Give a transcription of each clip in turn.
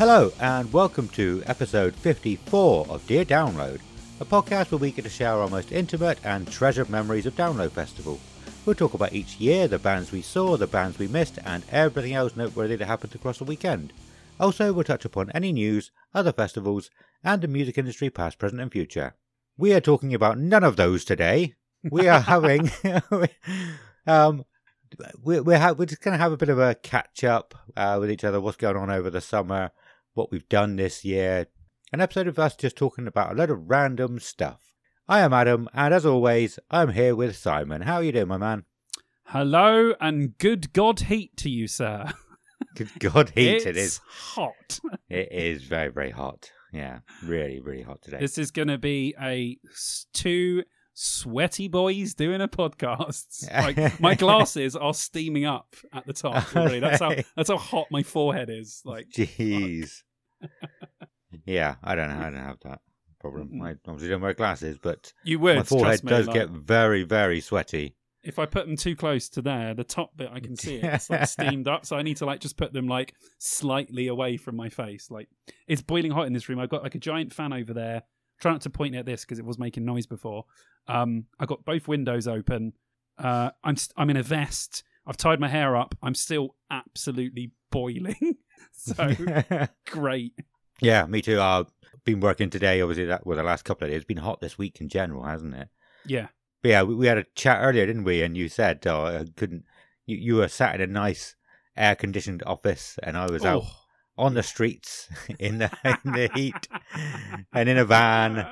Hello, and welcome to episode 54 of Dear Download, a podcast where we get to share our most intimate and treasured memories of Download Festival. We'll talk about each year, the bands we saw, the bands we missed, and everything else noteworthy that happened across the weekend. Also, we'll touch upon any news, other festivals, and the music industry past, present, and future. We are talking about none of those today. We are having. um, we're, we're, ha- we're just going to have a bit of a catch up uh, with each other, what's going on over the summer, what we've done this year. An episode of us just talking about a lot of random stuff. I am Adam, and as always, I'm here with Simon. How are you doing, my man? Hello and good God heat to you, sir. Good God, heat it's it is. hot. It is very, very hot. Yeah, really, really hot today. This is going to be a two sweaty boys doing a podcast. Like my glasses are steaming up at the top. Really, that's how that's how hot my forehead is. Like Jeez. yeah, I don't know. I don't have that problem. I obviously don't wear glasses, but you would. my forehead me, does like, get very, very sweaty. if I put them too close to there, the top bit I can see it. It's like steamed up, so I need to like just put them like slightly away from my face. Like it's boiling hot in this room. I've got like a giant fan over there. Try not to point at this because it was making noise before. Um, I got both windows open. Uh, I'm st- I'm in a vest. I've tied my hair up. I'm still absolutely boiling. so great. yeah, me too. I've been working today. Obviously, that well, the last couple of days. It's been hot this week in general, hasn't it? Yeah. But yeah, we, we had a chat earlier, didn't we? And you said, "Oh, I couldn't." You, you were sat in a nice air-conditioned office, and I was out Oh. On the streets in the in the heat and in a van.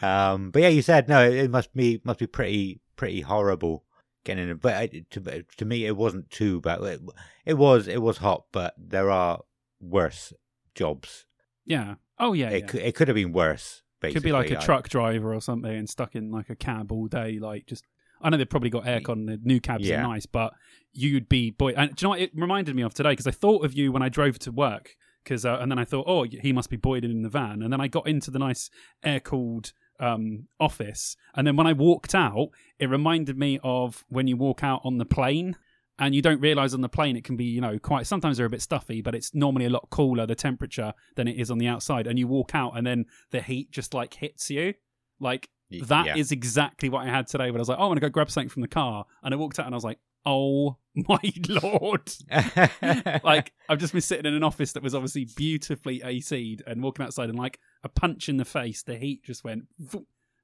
Um, but yeah, you said no. It must be must be pretty pretty horrible getting in. But I, to to me, it wasn't too bad. It, it was it was hot, but there are worse jobs. yeah. Oh yeah. It yeah. could it could have been worse. Basically, Could be like a I- truck driver or something and stuck in like a cab all day. Like just, I know they've probably got aircon. The new cabs Yeah. are nice, but you'd be boy. And do you know what it reminded me of today? Because I thought of you when I drove to work. Because uh, and then I thought, oh, he must be boiling in the van. And then I got into the nice air cooled um, office. And then when I walked out, it reminded me of when you walk out on the plane. And you don't realize on the plane it can be, you know, quite. Sometimes they're a bit stuffy, but it's normally a lot cooler the temperature than it is on the outside. And you walk out, and then the heat just like hits you. Like That is yeah. exactly what I had today. When I was like, oh, I'm gonna go grab something from the car, and I walked out, and I was like, oh my lord! like I've just been sitting in an office that was obviously beautifully AC'd, and walking outside, and like a punch in the face, the heat just went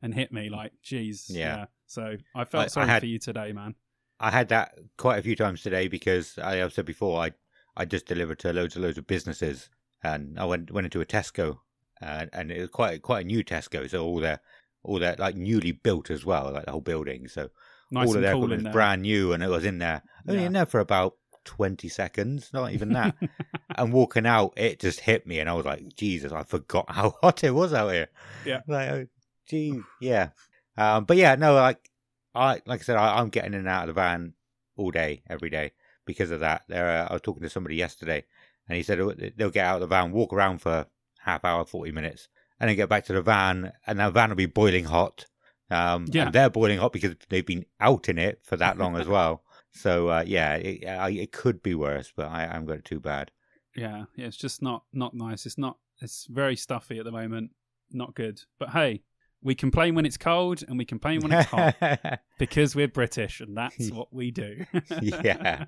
and hit me. Like, jeez, Yeah. So I felt I- I sorry had- for you today, man. I had that quite a few times today because I have said before I I just delivered to loads and loads of businesses and I went went into a Tesco and and it was quite quite a new Tesco so all their all that like newly built as well like the whole building so Nice all of their cool equipment was brand new and it was in there only Yeah. in there for about twenty seconds not even that and walking out it just hit me and I was like Jesus I forgot how hot it was out here Yeah. like oh, gee yeah um but yeah no like I like I said I, I'm getting in and out of the van all day, every day because of that. There, uh, I was talking to somebody yesterday, and he said they'll get out of the van, walk around for half hour, forty minutes, and then get back to the van, and the van will be boiling hot. Um, Yeah. and they're boiling hot because they've been out in it for that long as well. So uh, yeah, it, I, it could be worse, but I, I haven't got it too bad. Yeah, yeah, it's just not not nice. It's not. It's very stuffy at the moment. Not good. But hey, we complain when it's cold, and we complain when it's hot because we're British, and that's what we do. Yeah.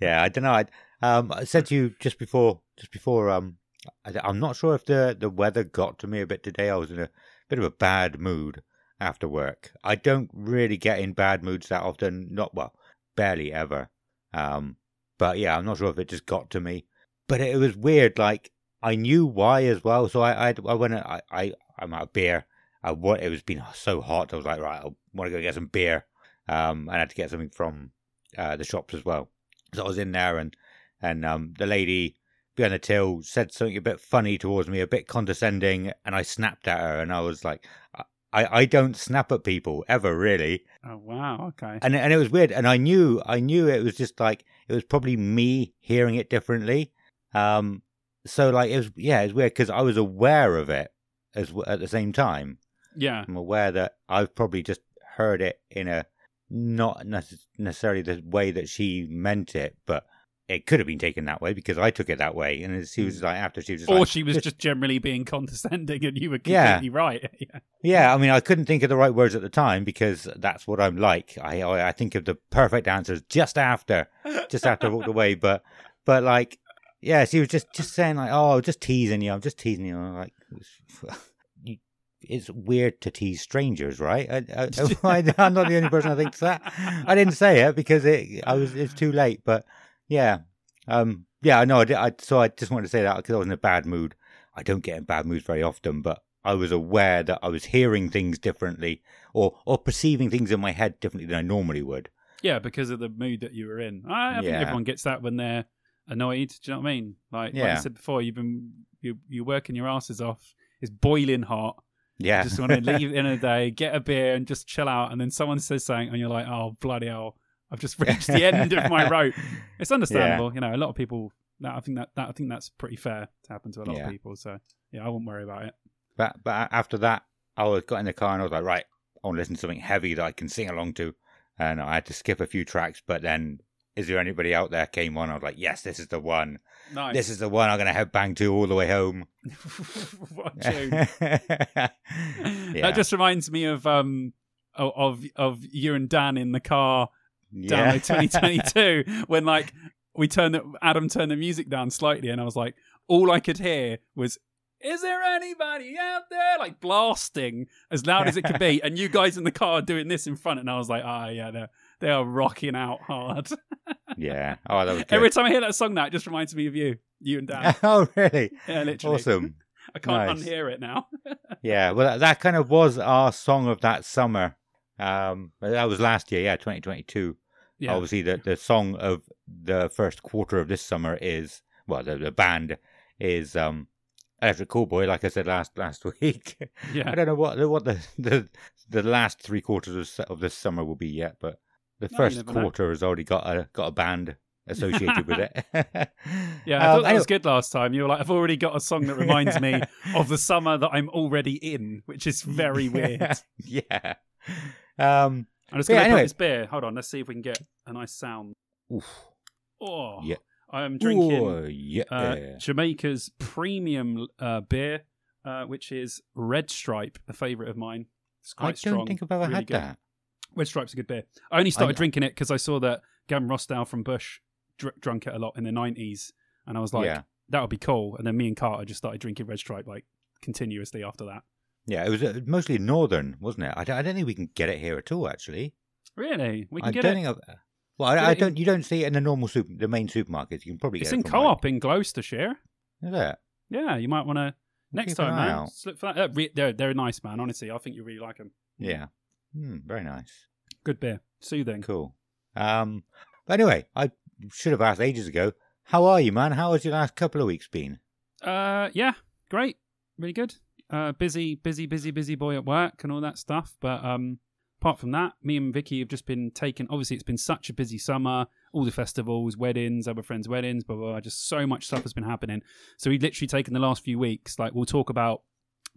yeah, I don't know. I, um, I said to you just before, just before. Um, I, I'm not sure if the the weather got to me a bit today. I was in a bit of a bad mood after work. I don't really get in bad moods that often. Not well, barely ever. Um, but yeah, I'm not sure if it just got to me. But it was weird. Like I knew why as well. So I I, I went. I I I'm out of beer. I wa- it was been so hot. I was like, right, I want to go get some beer. Um, and I had to get something from uh, the shops as well. So I was in there, and and um, the lady till, said something a bit funny towards me, a bit condescending, and I snapped at her, and I was like, I, I don't snap at people ever really, Oh wow. Okay. and and it was weird, and I knew I knew it was just like it was probably me hearing it differently, um, so like it was yeah it was weird because I was aware of it as at the same time. Yeah. I'm aware that I've probably just heard it in a not necessarily the way that she meant it, but it could have been taken that way because I took it that way. And she was hmm. like, after she was just Or like, she was "Just- generally being condescending, and you were Yeah. completely right. yeah. yeah. I mean, I couldn't think of the right words at the time because that's what I'm like. I I think of the perfect answers just after, just after I walked away. But but like, yeah, she was just just saying like, oh, just teasing you. I'm just teasing you. I'm like, it's weird to tease strangers, right? I, I, I'm not the only person I think that. I didn't say it because it I was it's too late. But yeah, um, yeah, I know. I, I so I just wanted to say that because I was in a bad mood. I don't get in bad moods very often, but I was aware that I was hearing things differently or or perceiving things in my head differently than I normally would. Yeah, because of the mood that you were in. I, I think Yeah. everyone gets that when they're annoyed. Do you know what I mean? Like, like I said before, you've been you you're working your asses off. It's boiling hot. Yeah, You just want to leave in a day, get a beer, and just chill out. And then someone says something, and you're like, "Oh bloody hell! I've just reached the end of my rope." It's understandable, you know. A lot of people. That I think that, that I think that's pretty fair to happen to a lot Yeah. of people. So yeah, I wouldn't worry about it. But but after that, I was got in the car and I was like, right, I want to listen to something heavy that I can sing along to, and I had to skip a few tracks. But then, is there anybody out there? Came on. I was like, yes, this is the one. Nice. This is the one I'm gonna head bang to all the way home. what yeah. That just reminds me of um of, of you and Dan in the car down yeah. 2022 when like we turned the, Adam turned the music down slightly and I was like all I could hear was is there anybody out there like blasting as loud as it could be and you guys in the car doing this in front and I was like ah yeah they're, they are rocking out hard yeah. Oh, that was good. every time I hear that song now it just reminds me of you you and Dan oh, really? yeah literally Awesome. I can't Nice. unhear it now Yeah, well, that, that kind of was our song of that summer. Um, that was last year, yeah, 2022. Yeah Obviously, the the song of the first quarter of this summer is well, the, the band is um, Electric Callboy, like I said last last week. Yeah. I don't know what the- what the the, the last three quarters of, of this summer will be yet, but the No, first never know. quarter has already got a got a band associated with it. Yeah, I Um, thought that anyway- was good last time. You were like, I've already got a song that reminds me of the summer that I'm already in, which is very weird. yeah. Um. I'm just going to anyway. put this beer. Hold on, let's see if we can get a nice sound. Oof. Oh, Yeah. I am drinking Ooh, yeah. uh, Jamaica's premium uh, beer, uh, which is Red Stripe, a favourite of mine. It's quite strong. I don't think I've ever really had good. that. Red Stripe's a good beer. I only started I- drinking it because I saw that Gavin Rossdale from Bush dr- drunk it a lot in the 90s. And I was like, yeah. that would be cool. And then me and Carter just started drinking Red Stripe like continuously after that. Yeah, it was uh, mostly northern, wasn't it? I don't, I don't think we can get it here at all. Actually, Really? We can I get don't it. think. I've, well, I, I don't. You don't see it in the normal super, the main supermarkets. You can probably It's get in it co-op in Gloucestershire. Is it? Yeah, you might want to next time, man. out. for that. Uh, re- they're they're a nice, man. Honestly, I think you really like them. Yeah. Hmm, very nice. Good beer, soothing. Cool. Um. But anyway, I should have asked ages ago. How are you, man? How has your last couple of weeks been? Uh, yeah, great, really good. Uh, busy, busy, busy, busy boy at work and all that stuff. But um, apart from that, me and Vicky have just been taken. Obviously, it's been such a busy summer. All the festivals, weddings, other friends' weddings, blah blah. blah. Just so much stuff has been happening. So we've literally taken the last few weeks. Like we'll talk about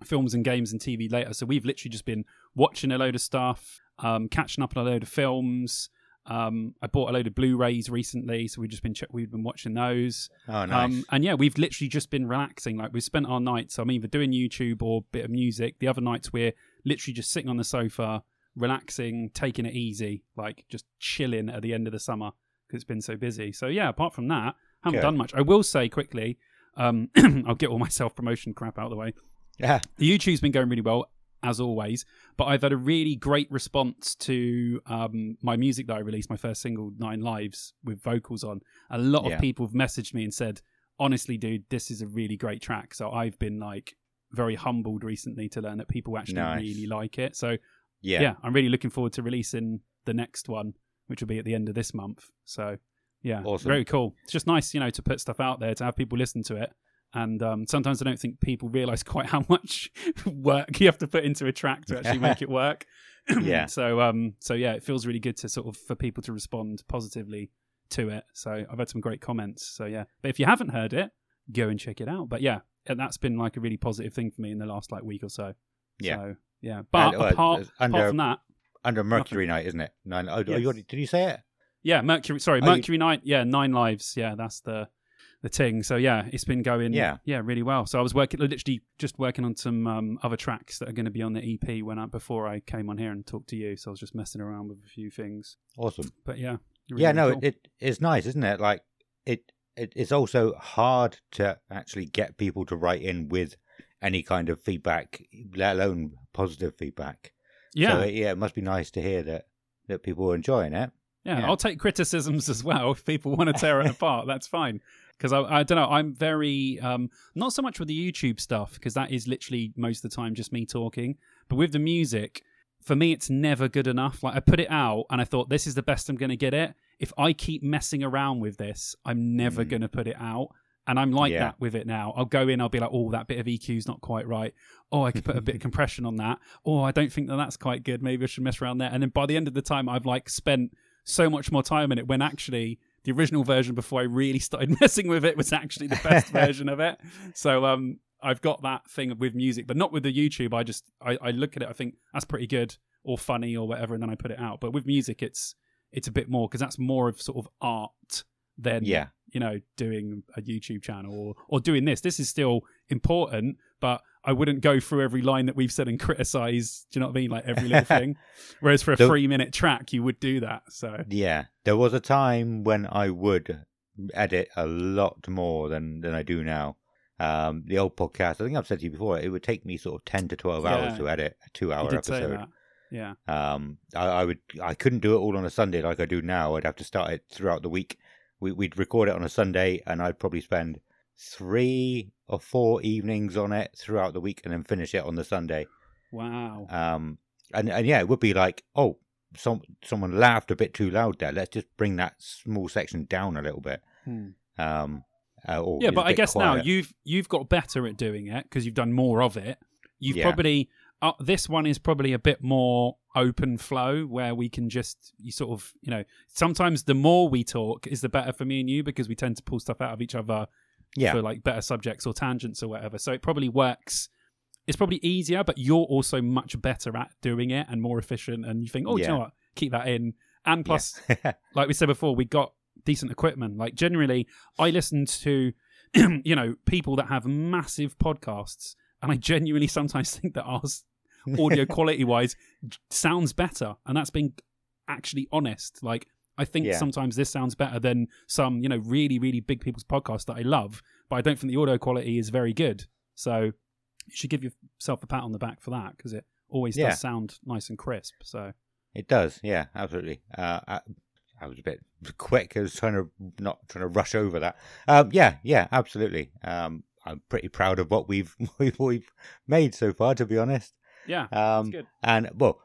films and games and TV later. So we've literally just been watching a load of stuff, um, catching up on a load of films. Um, I bought a load of Blu-rays recently, so we've just been ch- we've been watching those. Oh, nice. Um, and yeah, we've literally just been relaxing. Like we've spent our nights. I'm either doing YouTube or a bit of music. The other nights we're literally just sitting on the sofa, relaxing, taking it easy, like just chilling at the end of the summer because it's been so busy. So yeah, apart from that, haven't Good. done much. I will say quickly, um, I'll get all my self promotion crap out of the way. yeah. The YouTube's been going really well as always, but I've had a really great response to um, my music that I released, my first single, Nine Lives, with vocals on. A lot Yeah. of people have messaged me and said, "Honestly, dude, this is a really great track." So I've been like very humbled recently to learn that people actually Nice. really like it. So Yeah. yeah. I'm really looking forward to releasing the next one, which will be at the end of this month. So Yeah, Awesome. very cool. It's just nice, you know, to put stuff out there to have people listen to it. And um, sometimes I don't think people realize quite how much work you have to put into a track to actually make it work. Yeah. so, um, so yeah, it feels really good to sort of for people to respond positively to it. So I've had some great comments. So yeah, but if you haven't heard it, go and check it out. But yeah, and that's been like a really positive thing for me in the last like week or so. Yeah. So, yeah. But And, apart, it's apart under- from that, Under Mercury Night, isn't it? Nine. Oh, Yes. you did you say it? Yeah, Mercury. Sorry, Oh, you- Mercury Night. Yeah, Nine Lives. Yeah, that's the the thing. So yeah, it's been going. Yeah. yeah, really well. So I was working, literally just working on some um, other tracks that are going to be on the EP when I before I came on here and talked to you. So I was just messing around with a few things. Awesome. But yeah, really, yeah, no, cool. it, it it's nice, isn't it? Like it, it it's also hard to actually get people to write in with any kind of feedback, let alone positive feedback. yeah, so, yeah, it must be nice to hear that that people are enjoying it. Yeah, Yeah. I'll take criticisms as well. If people want to tear it apart, that's fine. Because I, I don't know, I'm very um, not so much with the YouTube stuff because that is literally most of the time just me talking. But with the music, for me, it's never good enough. Like I put it out and I thought this is the best I'm going to get it. If I keep messing around with this, I'm never Mm. going to put it out. And I'm like Yeah. that with it now. I'll go in, I'll be like, oh, that bit of EQ's not quite right. Oh, I could put a bit of compression on that. Oh, I don't think that that's quite good. Maybe I should mess around there. And then by the end of the time, I've like spent so much more time in it when actually the original version before I really started messing with it was actually the best version of it. So um I've got that thing with music, but not with the YouTube. I just I, I look at it, I think that's pretty good or funny or whatever, and then I put it out. But with music it's it's a bit more because that's more of sort of art than Yeah. you know doing a YouTube channel or or doing this. This is still important, but I wouldn't go through every line that we've said and criticize. Do you know what I mean? Like every little thing. Whereas for a three minute track, you would do that. So Yeah, there was a time when I would edit a lot more than than I do now. Um, the old podcast, I think I've said to you before, it would take me sort of ten to twelve hours to edit a two-hour you say episode. Yeah. Um, I, I would, I couldn't do it all on a Sunday like I do now. I'd have to start it throughout the week. We, we'd record it on a Sunday, and I'd probably spend three or four evenings on it throughout the week, and then finish it on the Sunday. Wow. Um, and and yeah, it would be like, oh, some someone laughed a bit too loud there. Let's just bring that small section down a little bit. Hmm. Um, uh, or Yeah, but I guess now you've you've got better at doing it because you've done more of it. You've Yeah. probably uh, this one is probably a bit more open flow where we can just you sort of you know sometimes the more we talk is the better for me and you because we tend to pull stuff out of each other yeah, for like better subjects or tangents or whatever. So it probably works. It's probably easier, but you're also much better at doing it and more efficient. And you think, oh, do you know what? Keep that in. And plus, yeah. like we said before, we got decent equipment. Like generally, I listen to, you know, people that have massive podcasts, and I genuinely sometimes think that ours, audio quality wise, sounds better, and that's being actually honest. Like I think Yeah. sometimes this sounds better than some, you know, really really big people's podcasts that I love, but I don't think the audio quality is very good. So you should give yourself a pat on the back for that because it always Yeah. does sound nice and crisp. So It does, yeah, absolutely. Uh, I, I was a bit quick. I was trying to not trying to rush over that. Um, yeah, yeah, absolutely. Um, I'm pretty proud of what we've we've, made so far, to be honest. yeah, Um, good. and well,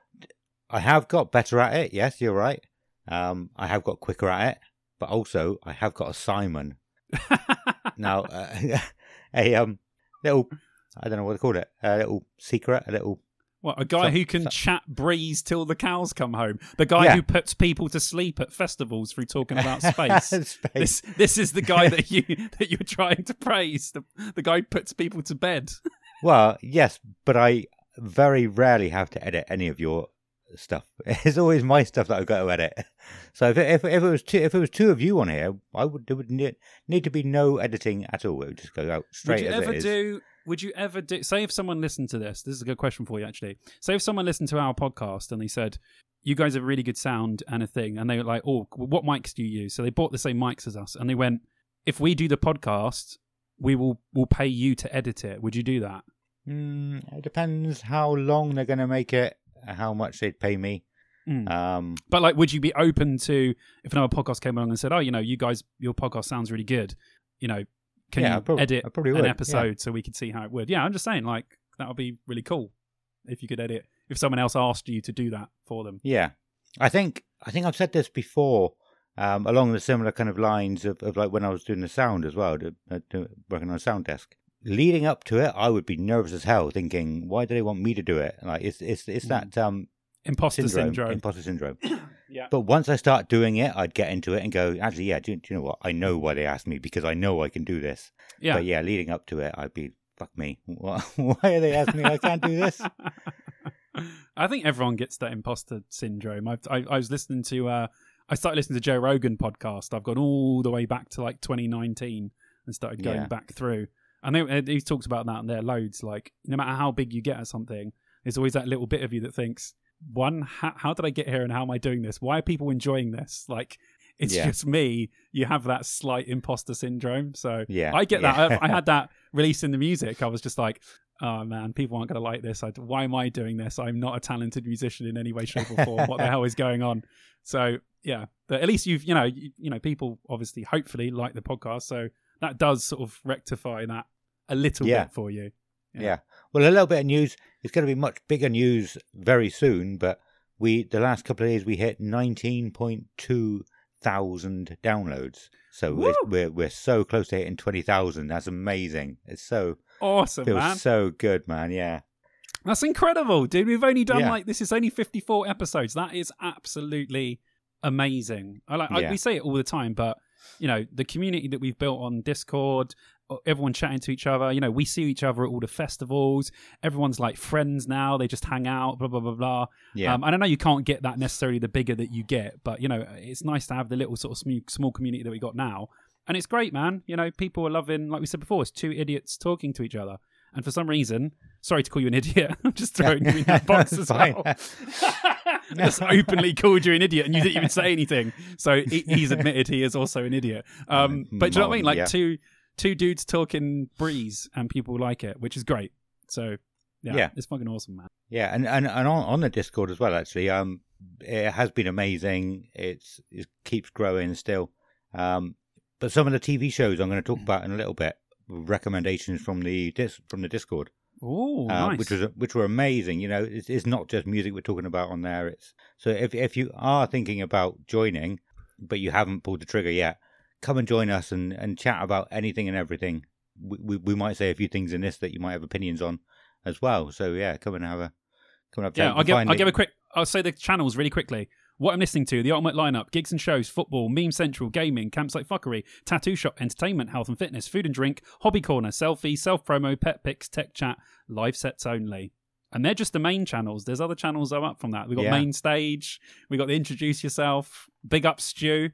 I have got better at it. Yes, you're right. Um, I have got quicker at it, but also I have got a Simon now. Uh, a um little, I don't know what to call it. A little secret, a little What a guy who can chat breeze till the cows come home. The guy Yeah. who puts people to sleep at festivals through talking about space. space. this this is the guy that you that you're trying to praise. The the guy who puts people to bed. Well, yes, but I very rarely have to edit any of your stuff. It's always my stuff that I've got to edit. So if it, if, if it was two, if it was two of you on here, I would there would need, need to be no editing at all. It would just go out straight would you ever do? Would you ever do? Say if someone listened to this. This is a good question for you, actually. Say if someone listened to our podcast and they said, "You guys have really good sound and a thing," and they were like, "Oh, what mics do you use?" So they bought the same mics as us, and they went, "If we do the podcast, we will will pay you to edit it." Would you do that? Mm, it depends how long they're going to make it, how much they'd pay me. Mm. Um, But like, would you be open to if another podcast came along and said, "Oh, you know, you guys, your podcast sounds really good. You know, can Yeah, you edit an would, yeah. episode so we could see how it would?" Yeah, I'm just saying, like, that would be really cool if you could edit. If someone else asked you to do that for them. yeah, I think I think I've said this before um, along the similar kind of lines of, of like when I was doing the sound as well, working on a sound desk. Leading up to it, I would be nervous as hell, thinking, "Why do they want me to do it?" Like it's it's it's that um Imposter syndrome, syndrome. imposter syndrome. yeah. But once I start doing it, I'd get into it and go, actually, yeah, do, do you know what? I know why they asked me because I know I can do this. Yeah. But yeah, leading up to it, I'd be, fuck me. Why why are they asking me I can't do this? I think everyone gets that imposter syndrome. I've, I, I was listening to, uh, I started listening to Joe Rogan podcast. I've gone all the way back to like 2019 and started going Yeah. back through. And they, uh, he talks about that and there loads. Like, no matter how big you get at something, there's always that little bit of you that thinks, one, how, how did I get here and how am I doing this? Why are people enjoying this? Like, it's Yeah. just me. You have that slight imposter syndrome. So Yeah, I get yeah. that. I, I had that release in the music. I was just like, oh man, people aren't going to like this. I, why am I doing this? I'm not a talented musician in any way, shape, or form. what the hell is going on? So yeah, but at least you've you know you, you know people obviously hopefully like the podcast, so that does sort of rectify that a little Yeah. bit for you. Yeah. Well, a little bit of news. It's going to be much bigger news very soon, but we, the last couple of days, we hit 19.2 thousand downloads. So we're, Woo! we're, we're so close to hitting 20,000. That's amazing. It's so, Awesome, feels man. so good, man. Yeah. That's incredible, dude. We've only done Yeah. like this is only 54 episodes. That is absolutely amazing. I like I, we say it all the time, but you know, the community that we've built on Discord, everyone chatting to each other, you know, we see each other at all the festivals. Everyone's like friends now. They just hang out, blah blah blah blah. Yeah. Um, and I know you can't get that necessarily the bigger that you get, but you know, it's nice to have the little sort of sm- small community that we got now. And it's great, man. You know, people are loving, like we said before, it's two idiots talking to each other. And for some reason, sorry to call you an idiot, I'm just throwing you in that box as well. just openly called you an idiot, and you didn't even say anything. So he's admitted he is also an idiot. Um, but do you know what I mean? Like Yeah. two two dudes talking breeze, and people like it, which is great. So yeah, Yeah. it's fucking awesome, man. Yeah, and, and, and on, on the Discord as well, actually, um, it has been amazing. It's it keeps growing still. Um, but some of the TV shows I'm going to talk about in a little bit. Recommendations from the dis- from the Discord, Oh, uh, nice. which was which were amazing. You know, it's, it's not just music we're talking about on there. It's so if if you are thinking about joining, but you haven't pulled the trigger yet, come and join us and, and chat about anything and everything. We, we we might say a few things in this that you might have opinions on as well. So yeah, come and have a come and have a Yeah, chat. I'll give, I'll give a quick. I'll say the channels really quickly. What I'm listening to: the ultimate lineup, gigs and shows, football, meme central, gaming, campsite fuckery, tattoo shop, entertainment, health and fitness, food and drink, hobby corner, selfie, self promo, pet pics, tech chat, live sets only. And they're just the main channels. There's other channels that are up from that. We've got Yeah. main stage. We got the introduce yourself. Big up Stu,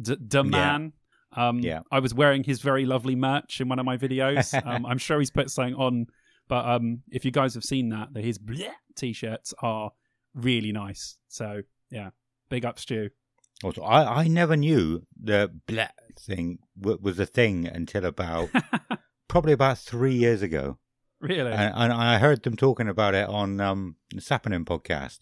D- the man. Um, Yeah. I was wearing his very lovely merch in one of my videos. um, I'm sure he's put something on but um, if you guys have seen that, that his t-shirts are really nice. So yeah, big up Stu. Also, I, I never knew the blah thing w- was a thing until about probably about three years ago, really? and, and I heard them talking about it on um, the Sappening podcast,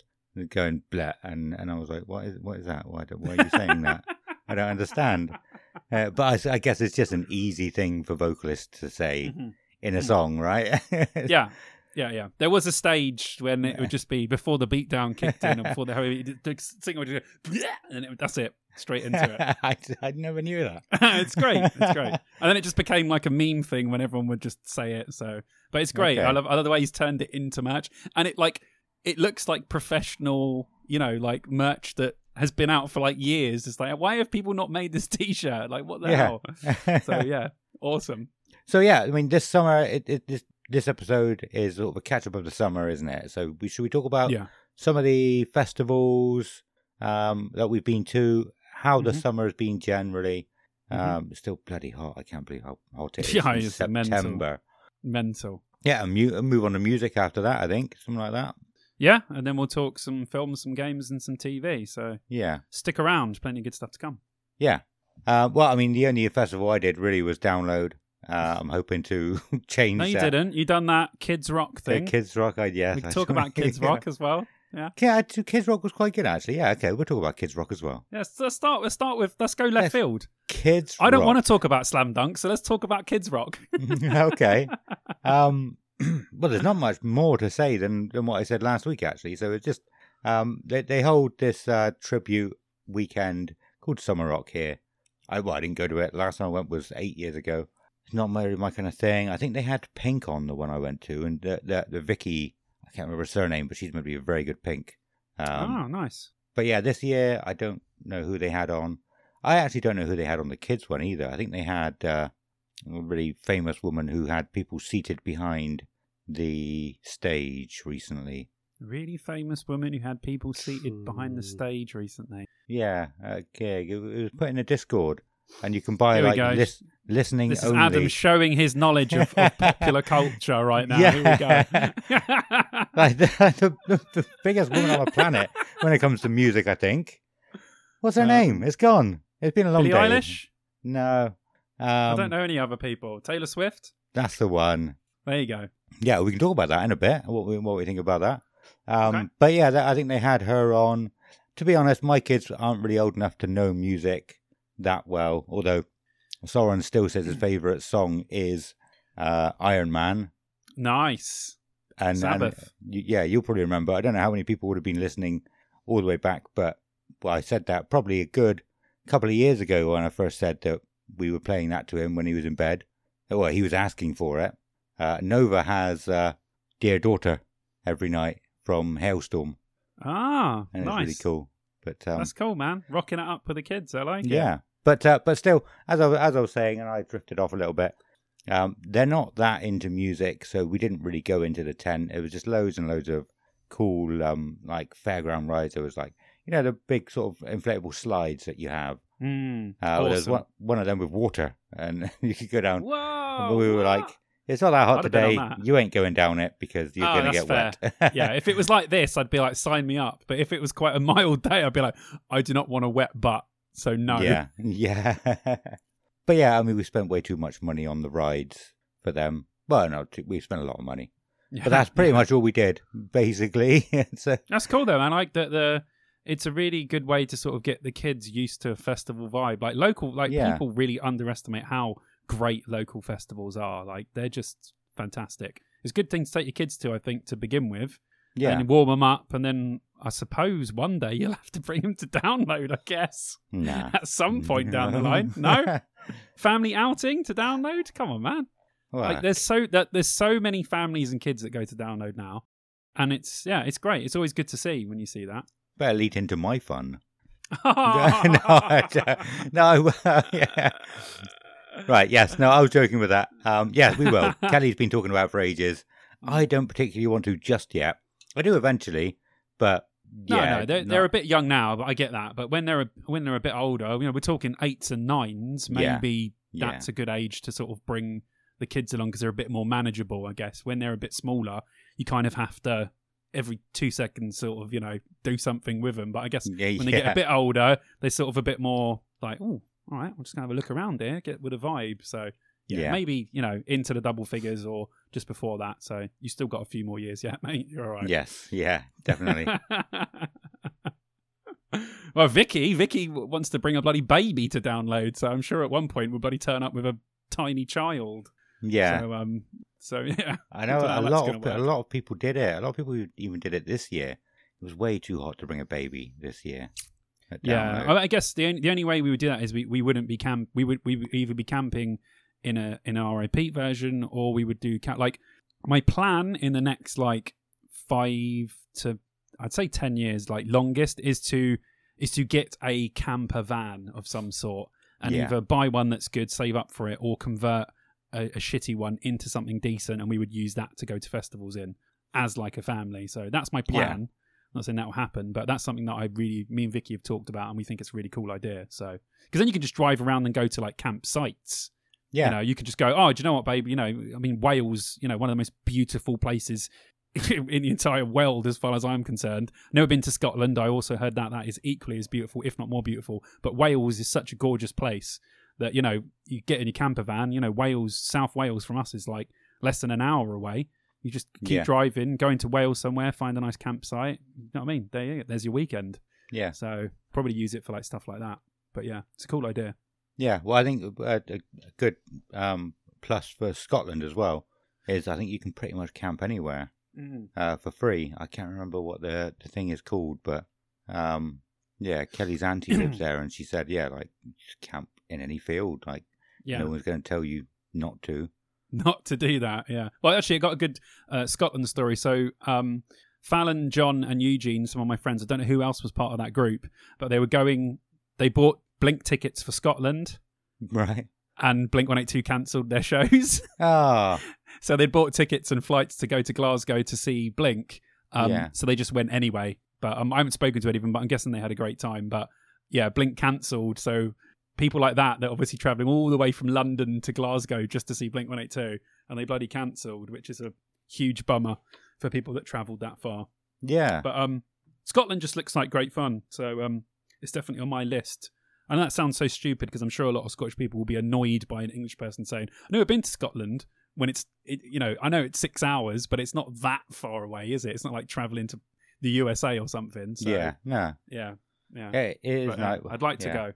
going blah, and, and I was like, what is what is that? Why, do- why are you saying that? I don't understand. Uh, but I guess it's just an easy thing for vocalists to say Mhm. in a song, right? yeah. Yeah, yeah. There was a stage when it would just be before the beatdown kicked in and before the the singer would just go, and it, that's it, straight into it. I, I never knew that. it's great. It's great. And then it just became like a meme thing when everyone would just say it. So, but it's great. Okay. I love, I love the way he's turned it into merch, and it like it looks like professional, you know, like merch that has been out for like years. It's like, why have people not made this T-shirt? Like, what the Yeah. hell? So yeah, awesome. So yeah, I mean, this summer, it, it this this episode is sort of a catch up of the summer, isn't it? So we should we talk about Yeah. some of the festivals um, that we've been to, how the Mhm. summer has been generally. Mhm. Um, it's still bloody hot. I can't believe how hot it is Yeah, in it's mental. September. Mental. Yeah, and mu- move on to music after that. I think something like that. Yeah, and then we'll talk some films, some games, and some TV. So Yeah, stick around. Plenty of good stuff to come. yeah. Uh, well, I mean, the only festival I did really was download. Uh, I'm hoping to change. No, you that. didn't. You done that Kids Rock The thing. Kids Rock, I yes. we talk about Kids yeah. Rock as well. Yeah, I- Kids Rock was quite good actually. Yeah, okay, we'll talk about Kids Rock as well. Yes, let's start. Let's start with. Let's go left Yes. field. Kids. I don't Rock. want to talk about Slam Dunk, so let's talk about Kids Rock. okay. Um, well, there's not much more to say than, than what I said last week, actually. So it's just um, they they hold this uh, tribute weekend called Summer Rock here. I well, I didn't go to it. Last time I went was eight years ago. It's not my my kind of thing. I think they had Pink on the one I went to, and the the, the Vicky. I can't remember her surname, but she's going to be a very good Pink. Um, oh, nice. But yeah, this year I don't know who they had on. I actually don't know who they had on the kids one either. I think they had uh, a really famous woman who had people seated behind the stage recently. Really famous woman who had people seated behind the stage recently. Yeah, okay. gig. It was put in a Discord, and you can buy Here we like lis- listening This is only. Adam showing his knowledge of, of popular culture right now. Yeah. Here we go. like the, the, the biggest woman on the planet when it comes to music. I think. What's her Um, name? It's gone. It's been a long Billie day. Eilish? No. Um, I don't know any other people. Taylor Swift? That's the one. There you go. Yeah, we can talk about that in a bit. What we what we think about that. Um, Okay. But yeah, that, I think they had her on. To be honest, my kids aren't really old enough to know music that well. Although Soren still says his favorite song is uh, Iron Man. Nice. And, and Sabbath. y- yeah, you'll probably remember. I don't know how many people would have been listening all the way back, but well, I said that probably a good couple of years ago when I first said that we were playing that to him when he was in bed. Well, he was asking for it. Uh, Nova has uh, Dear Daughter every night from Halestorm, Ah, and nice. it's really cool. But um, That's cool, man. Rocking it up for the kids. I like it. yeah, but uh, but still, as I was- as I was saying, and I drifted off a little bit. Um, they're not that into music, so we didn't really go into the tent. It was just loads and loads of cool, um, like fairground rides. There was like you know the big sort of inflatable slides that you have. Mm, Uh, There's one one of them with water, and you could go down. Whoa. we were what? like, it's not that hot I'd have been on today. You ain't going down it because you're Oh, going to get wet. yeah, if it was like this, I'd be like, sign me up. But if it was quite a mild day, I'd be like, I do not want a wet butt. So no. Yeah, yeah. but yeah, I mean, we spent way too much money on the rides for them. Well, no, we spent a lot of money, Yeah. but that's pretty Yeah. much all we did, basically. so That's cool though, man. I like that the it's a really good way to sort of get the kids used to a festival vibe. Like local like Yeah. people really underestimate how great local festivals are. Like they're just fantastic. It's a good thing to take your kids to, I think, to begin with. yeah, And warm them up and then I suppose one day you'll have to bring them to download, I guess. nah. At some point down the line. No? Family outing to download? Come on, man. Well, Like uh, there's so that there's so many families and kids that go to download now. And it's yeah, it's great. It's always good to see when you see that. better lead into my fun. no, I don't- no, yeah. Right, yes. No, I was joking with that. Um, yes, we will. Kelly's been talking about it for ages. I don't particularly want to just yet. I do eventually, but No, yeah, no, they're, not- they're a bit young now, but I get that. But when they're a, when they're a bit older, you know, we're talking eights and nines. Maybe Yeah. that's a good age to sort of bring the kids along because they're a bit more manageable. I guess when they're a bit smaller, you kind of have to every two seconds sort of you know do something with them. But I guess Yeah, when they get a bit older, they're sort of a bit more like, oh, all right, I'm just gonna have a look around here, get with a vibe. So. Yeah, Yeah. maybe you know into the double figures or just before that. So you still got a few more years yet, mate. You're all right. Yes, yeah, definitely. well, Vicky, Vicky wants to bring a bloody baby to download, so I'm sure at one point we'll bloody turn up with a tiny child. Yeah, So, um, so yeah. I know a lot of a lot of people did it. A lot of people even did it this year. It was way too hot to bring a baby this year. Yeah. I I guess the only, the only way we would do that is we, we wouldn't be camp. We would we would either be camping in a in an RIP version or we would do ca- like my plan in the next like five to I'd say ten years, like longest, is to is to get a camper van of some sort and Yeah. either buy one that's good, save up for it, or convert a, a shitty one into something decent, and we would use that to go to festivals in as like a family. So that's my plan. Not saying that will happen, but that's something that I really, me and Vicky have talked about, and we think it's a really cool idea. So, because then you can just drive around and go to like campsites. yeah, You know, you could just go, oh, do you know what, babe? You know, I mean, Wales, you know, one of the most beautiful places in the entire world, as far as I'm concerned. Never been to Scotland. I also heard that that is equally as beautiful, if not more beautiful. But Wales is such a gorgeous place that you know, you get in your camper van. You know, Wales, South Wales from us is like less than an hour away. You just keep Yeah. driving, going to Wales somewhere, find a nice campsite. You know what I mean? There, you go. there's your weekend. yeah, So probably use it for like stuff like that. But yeah, it's a cool idea. yeah. Well, I think a, a a good um, plus for Scotland as well is I think you can pretty much camp anywhere uh, for free. I can't remember what the the thing is called, but um, Yeah, Kelly's auntie lives there, and she said, yeah, like just camp in any field. Like Yeah. no one's going to tell you not to. not to do that. Yeah. Well, actually, I got a good uh, Scotland story. So, um, Fallon, John, and Eugene, some of my friends, I don't know who else was part of that group, but they were going. They bought Blink tickets for Scotland, Right. and Blink One Eight Two cancelled their shows. Ah, so they bought tickets and flights to go to Glasgow to see Blink. Um, Yeah. So they just went anyway. But um, I haven't spoken to any of them, but I'm guessing they had a great time. But yeah, Blink cancelled. So people like that, they're obviously travelling all the way from London to Glasgow just to see Blink 182, and they bloody cancelled, which is a huge bummer for people that travelled that far. yeah. But um, Scotland just looks like great fun. So um, it's definitely on my list. And that sounds so stupid because I'm sure a lot of Scottish people will be annoyed by an English person saying, "I know I've been to Scotland." When it's, it, you know, I know it's six hours, but it's not that far away, is it? It's not like traveling to the USA or something. So, yeah. No. yeah, yeah. Yeah, it is. But. I'd like to go.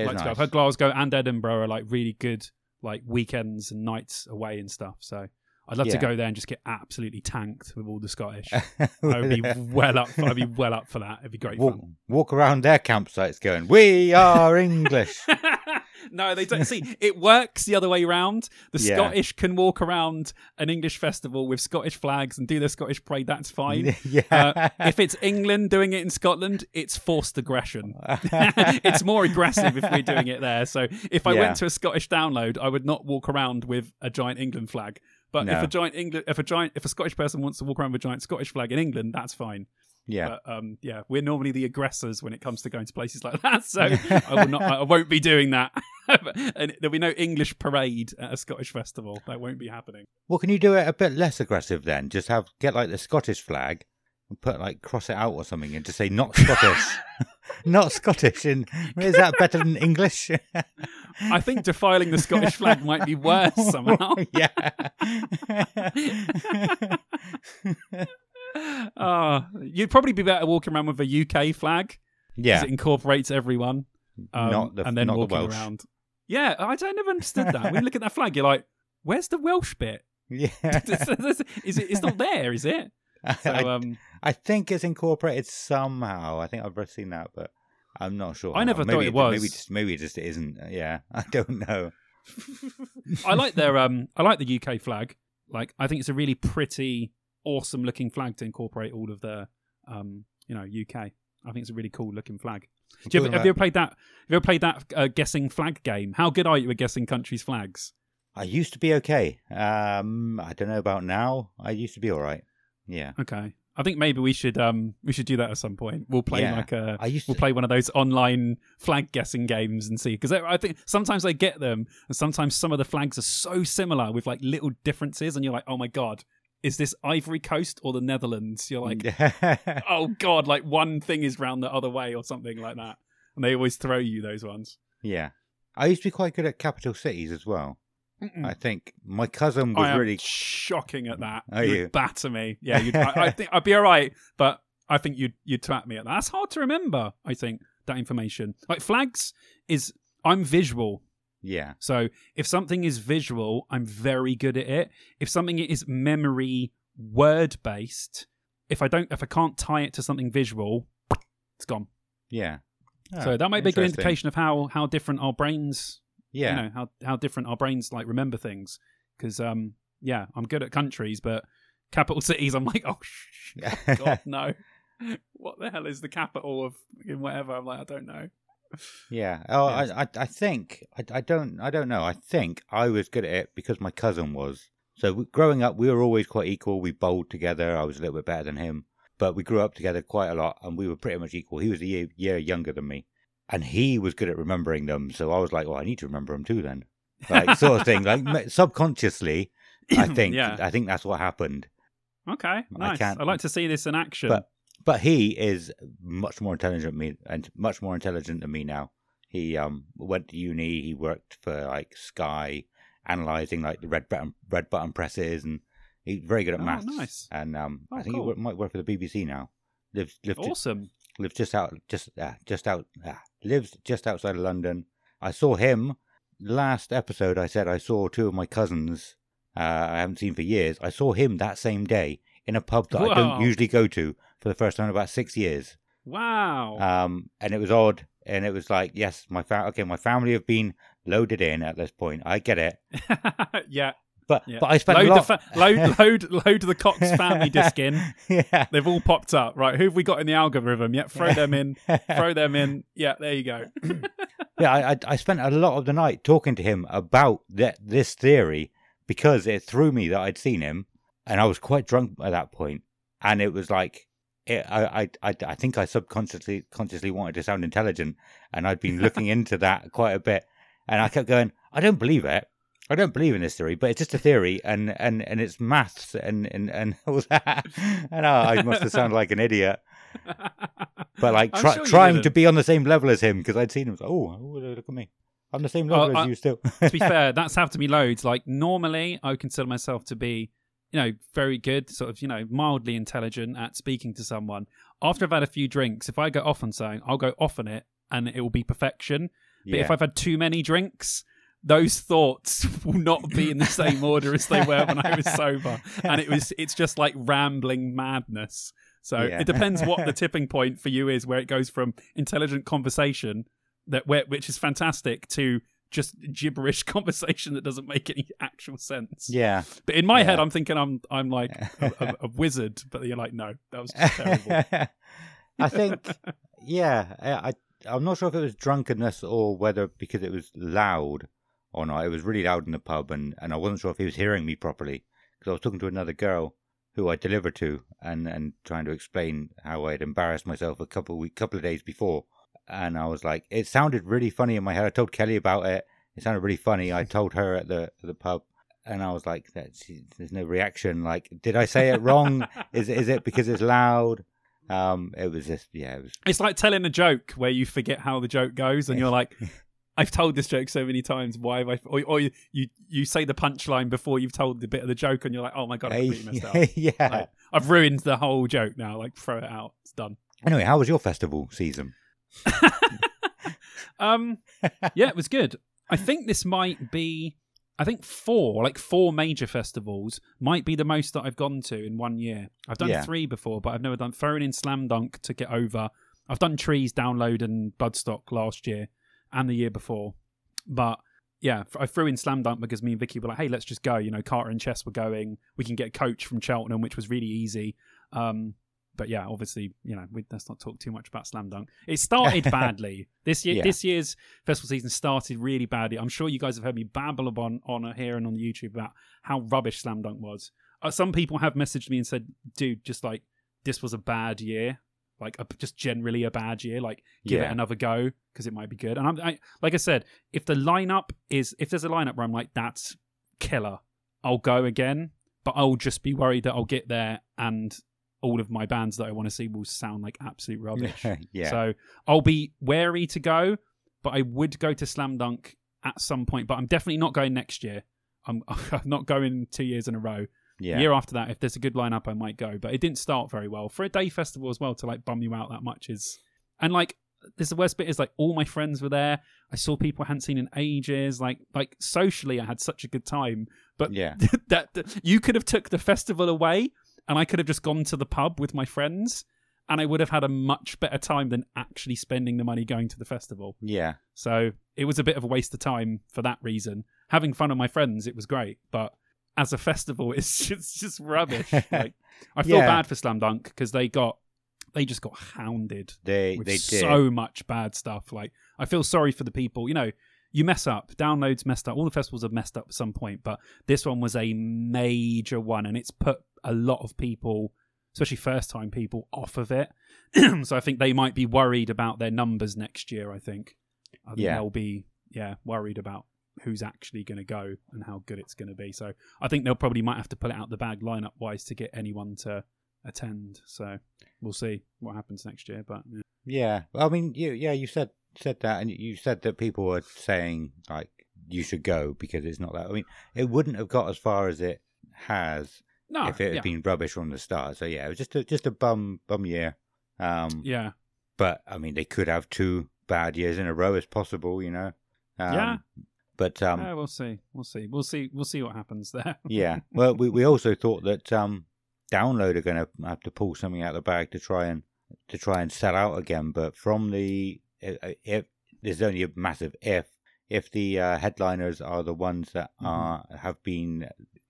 I'd like to go. nice. I've heard Glasgow and Edinburgh are like really good, like weekends and nights away and stuff. So I'd love to go there and just get absolutely tanked with all the Scottish. I'd be well up. I'd be well up for that. It'd be great walk, fun. walk around their campsites going, "We are English." no, they don't see. It works the other way round. The Yeah. Scottish can walk around an English festival with Scottish flags and do their Scottish parade. That's fine. yeah. Uh, if it's England doing it in Scotland, it's forced aggression. it's more aggressive if we're doing it there. So if I Yeah. went to a Scottish download, I would not walk around with a giant England flag. But if a giant England, if a giant, if a Scottish person wants to walk around with a giant Scottish flag in England, that's fine. yeah. But um, yeah, we're normally the aggressors when it comes to going to places like that. So I will not, I won't be doing that. and there'll be no English parade at a Scottish festival. That won't be happening. Well, can you do it a bit less aggressive then? Just have get like the Scottish flag and put like cross it out or something and just say not Scottish, not Scottish. And is that better than English? I think defiling the Scottish flag might be worse somehow. yeah. Ah, you'd probably be better walking around with a UK flag because yeah. it incorporates everyone. um, not the and then not the walking Welsh. around. Yeah, I don't never understood that. when you look at that flag, you're like, "Where's the Welsh bit? Yeah. is it? It's not there, is it?" So, um, I think it's incorporated somehow. I think I've seen that, but I'm not sure. I never maybe thought it was. Maybe just maybe it just isn't. Yeah, I don't know. I like their um, I like the UK flag. Like, I think it's a really pretty, awesome looking flag to incorporate all of the, um, you know, UK. I think it's a really cool looking flag. Do you ever, have you ever played that? Have you ever played that uh, guessing flag game? How good are you at guessing countries' flags? I used to be okay. Um, I don't know about now. I used to be all right. Yeah, Okay, I think maybe we should um we should do that at some point. We'll play Yeah. like a I used we'll to. play one of those online flag guessing games and see because I think sometimes I get them and sometimes some of the flags are so similar with like little differences and you're like oh my god is this Ivory Coast or the Netherlands? You're like oh god like one thing is round the other way or something like that and they always throw you those ones. yeah, I used to be quite good at capital cities as well. I think my cousin was really. shocking at that. Are you'd you? batter me. Yeah, you'd, I, I think I'd be all right, but I think you'd you'd twat me at that. That's hard to remember. I think that information, like flags, is I'm visual. Yeah, So if something is visual, I'm very good at it. If something is memory word based, if I don't, if I can't tie it to something visual, it's gone. yeah. so Oh, that might be a good indication of how how different our brains Yeah, you know how how different our brains like remember things because um yeah i'm good at countries but capital cities i'm like oh sh- god no what the hell is the capital of whatever i'm like i don't know Yeah. Oh, Yes. I, I, I think I, I don't, I don't know. I think I was good at it because my cousin was. So growing up, we were always quite equal. We bowled together. I was a little bit better than him, but we grew up together quite a lot, and we were pretty much equal. He was a year, year younger than me, and he was good at remembering them. So I was like, well, I need to remember them too, then, like sort of thing. Like subconsciously, I think, yeah I think that's what happened. okay nice can't- i'd like to see this in action But but he is much more intelligent than me and much more intelligent than me now. He um went to uni. He worked for like Sky, analyzing like the red button red button presses, and he's very good at Oh, maths. nice. And um, Oh, I think cool. he might work for the BBC now. Lives lives awesome lives just out just uh, just out uh, lives just outside of London. I saw him last episode. I said I saw two of my cousins. Uh, I haven't seen for years. I saw him that same day in a pub that I don't usually go to for the first time in about six years. Wow. Um, and it was odd, and it was like, yes, my fa- okay, my family have been loaded in at this point. I get it, yeah. But yeah. but I spent load a lot. the fa- load load load the Cox family disc in. yeah, They've all popped up. Right, who have we got in the algorithm? Yep, throw them in. Throw them in. Yeah, there you go. yeah. I, I I spent a lot of the night talking to him about that this theory because it threw me that I'd seen him, and I was quite drunk at that point, and it was like. It, I, I I I think I subconsciously consciously wanted to sound intelligent, and I'd been looking into that quite a bit, and I kept going. I don't believe it. I don't believe in this theory, but it's just a theory, and and and it's maths and and and all that. And I, I must have sounded like an idiot, but like try, sure trying didn't. to be on the same level as him because I'd seen him. Like, oh, oh, look at me. I'm the same oh, level Oh, as I- you still. to be fair, that's happened to me loads. Like normally, I would consider myself to be, you know, very good, sort of, you know, mildly intelligent at speaking to someone. After I've had a few drinks, if I go off on something, I'll go off on it, and it will be perfection. But if I've had too many drinks, those thoughts will not be in the same order as they were when I was sober, and it was it's just like rambling madness. So Yeah. it depends what the tipping point for you is, where it goes from intelligent conversation that where, which is fantastic to just gibberish conversation that doesn't make any actual sense. yeah. But in my Yeah. head, I'm thinking I'm I'm like a, a, a wizard, but you're like, no, that was just terrible. I think, yeah, I, I I'm not sure if it was drunkenness or whether because it was loud or not. It was really loud in the pub, and and I wasn't sure if he was hearing me properly because I was talking to another girl who I delivered to, and and trying to explain how I'd embarrassed myself a couple of week, couple of days before, and I was like, it sounded really funny in my head. I told Kelly about it. It sounded really funny. I told her at the at the pub. And I was like, "That's there's no reaction. Like, did I say it wrong? is is it because it's loud? Um, it was just yeah, it was It's like telling a joke where you forget how the joke goes, and you're like, I've told this joke so many times. Why have I? Or, or you, you you say the punchline before you've told the bit of the joke, and you're like, oh my god, I completely messed up. yeah. Like, I've ruined the whole joke now. Like, throw it out. It's done. Anyway, how was your festival season? Um, yeah, it was good. I think this might be. I think four, like four major festivals, might be the most that I've gone to in one year. I've done Yeah. three before, but I've never done throwing in Slam Dunk to get over. I've done Trees, Download, and Bloodstock last year and the year before, but yeah, I threw in Slam Dunk because me and Vicky were like, "Hey, let's just go." You know, Carter and Chess were going. We can get a coach from Cheltenham, which was really easy. Um, but yeah, obviously, you know, we, let's not talk too much about Slam Dunk. It started badly this year. Yeah. This year's festival season started really badly. I'm sure you guys have heard me babble on on here and on YouTube about how rubbish Slam Dunk was. Uh, some people have messaged me and said, "Dude, just like this was a bad year." Like a, just generally a bad year. Like give Yeah. it another go because it might be good. And I'm I, like I said, if the lineup is if there's a lineup where I'm like that's killer, I'll go again. But I'll just be worried that I'll get there and all of my bands that I want to see will sound like absolute rubbish. yeah. So I'll be wary to go, but I would go to Slam Dunk at some point. But I'm definitely not going next year. I'm, I'm not going two years in a row. Yeah. Year after that, if there's a good lineup, I might go. But it didn't start very well for a day festival as well. To like bum you out that much is, and like this the worst bit is like all my friends were there. I saw people I hadn't seen in ages. Like like socially, I had such a good time. But Yeah. that, that you could have took the festival away, and I could have just gone to the pub with my friends, and I would have had a much better time than actually spending the money going to the festival. Yeah. So it was a bit of a waste of time for that reason. Having fun with my friends, it was great, but as a festival, it's just, just rubbish. like I feel Yeah. bad for Slam Dunk because they got they just got hounded They with they did. so much bad stuff. Like I feel sorry for the people. You know, you mess up. Downloads messed up. All the festivals have messed up at some point, but this one was a major one, and it's put a lot of people, especially first time people, off of it. so I think they might be worried about their numbers next year. I think. I think Yeah. they'll be yeah worried about who's actually going to go and how good it's going to be. So I think they'll probably might have to pull it out the bag lineup wise to get anyone to attend. So we'll see what happens next year. But yeah. Yeah. Well, I mean, you yeah, you said said that, and you said that people were saying like you should go because it's not that. I mean, it wouldn't have got as far as it has no, if it had yeah. been rubbish from the start. So yeah, it was just a just a bum bum year. Um, yeah, but I mean, they could have two bad years in a row as possible, you know. Um, Yeah. But um, yeah, we'll see. We'll see. We'll see. We'll see what happens there. yeah. Well, we we also thought that um, Download are going to have to pull something out of the bag to try and to try and sell out again. But from the if, if there's only a massive if if the uh, headliners are the ones that Mhm. are have been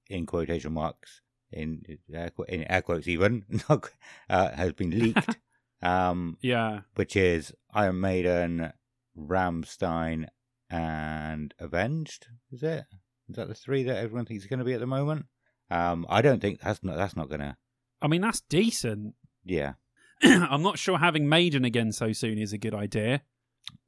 in quotation marks in air, in air quotes even uh, has been leaked, um, Yeah. which is Iron Maiden, Rammstein, and Avenged. Is it? Is that the three that everyone thinks is going to be at the moment? Um, I don't think that's not that's not going to. I mean, that's decent. Yeah, I'm not sure having Maiden again so soon is a good idea.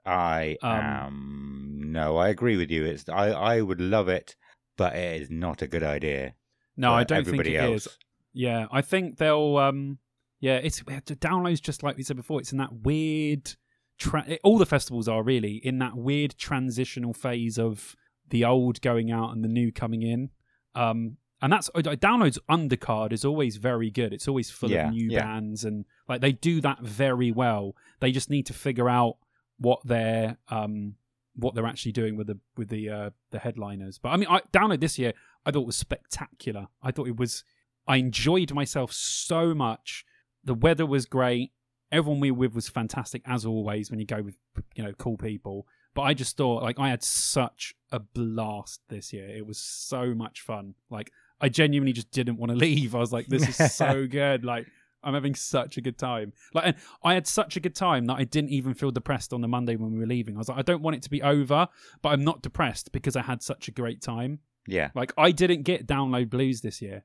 I Um, am. No, I agree with you. It's I I would love it, but it is not a good idea. No, I don't think it else. is. Yeah, I think they'll. um Yeah, it's the downloads just like we said before. It's in that weird. Tra- all the festivals are really in that weird transitional phase of the old going out and the new coming in. Um, and that's downloads undercard is always very good. It's always full Yeah, of new yeah. bands and like they do that very well. They just need to figure out what they're um what they're actually doing with the with the uh the headliners. But I mean, I download this year. I thought was spectacular. I thought it was. I enjoyed myself so much. The weather was great. Everyone we were with was fantastic as always. When you go with you know cool people, but I just thought like I had such a blast this year. It was so much fun. Like I genuinely just didn't want to leave. I was like, this is so good. Like I'm having such a good time. Like, and I had such a good time that I didn't even feel depressed on the Monday when we were leaving. I was like, I don't want it to be over, but I'm not depressed because I had such a great time. Yeah, Like, I didn't get download blues this year.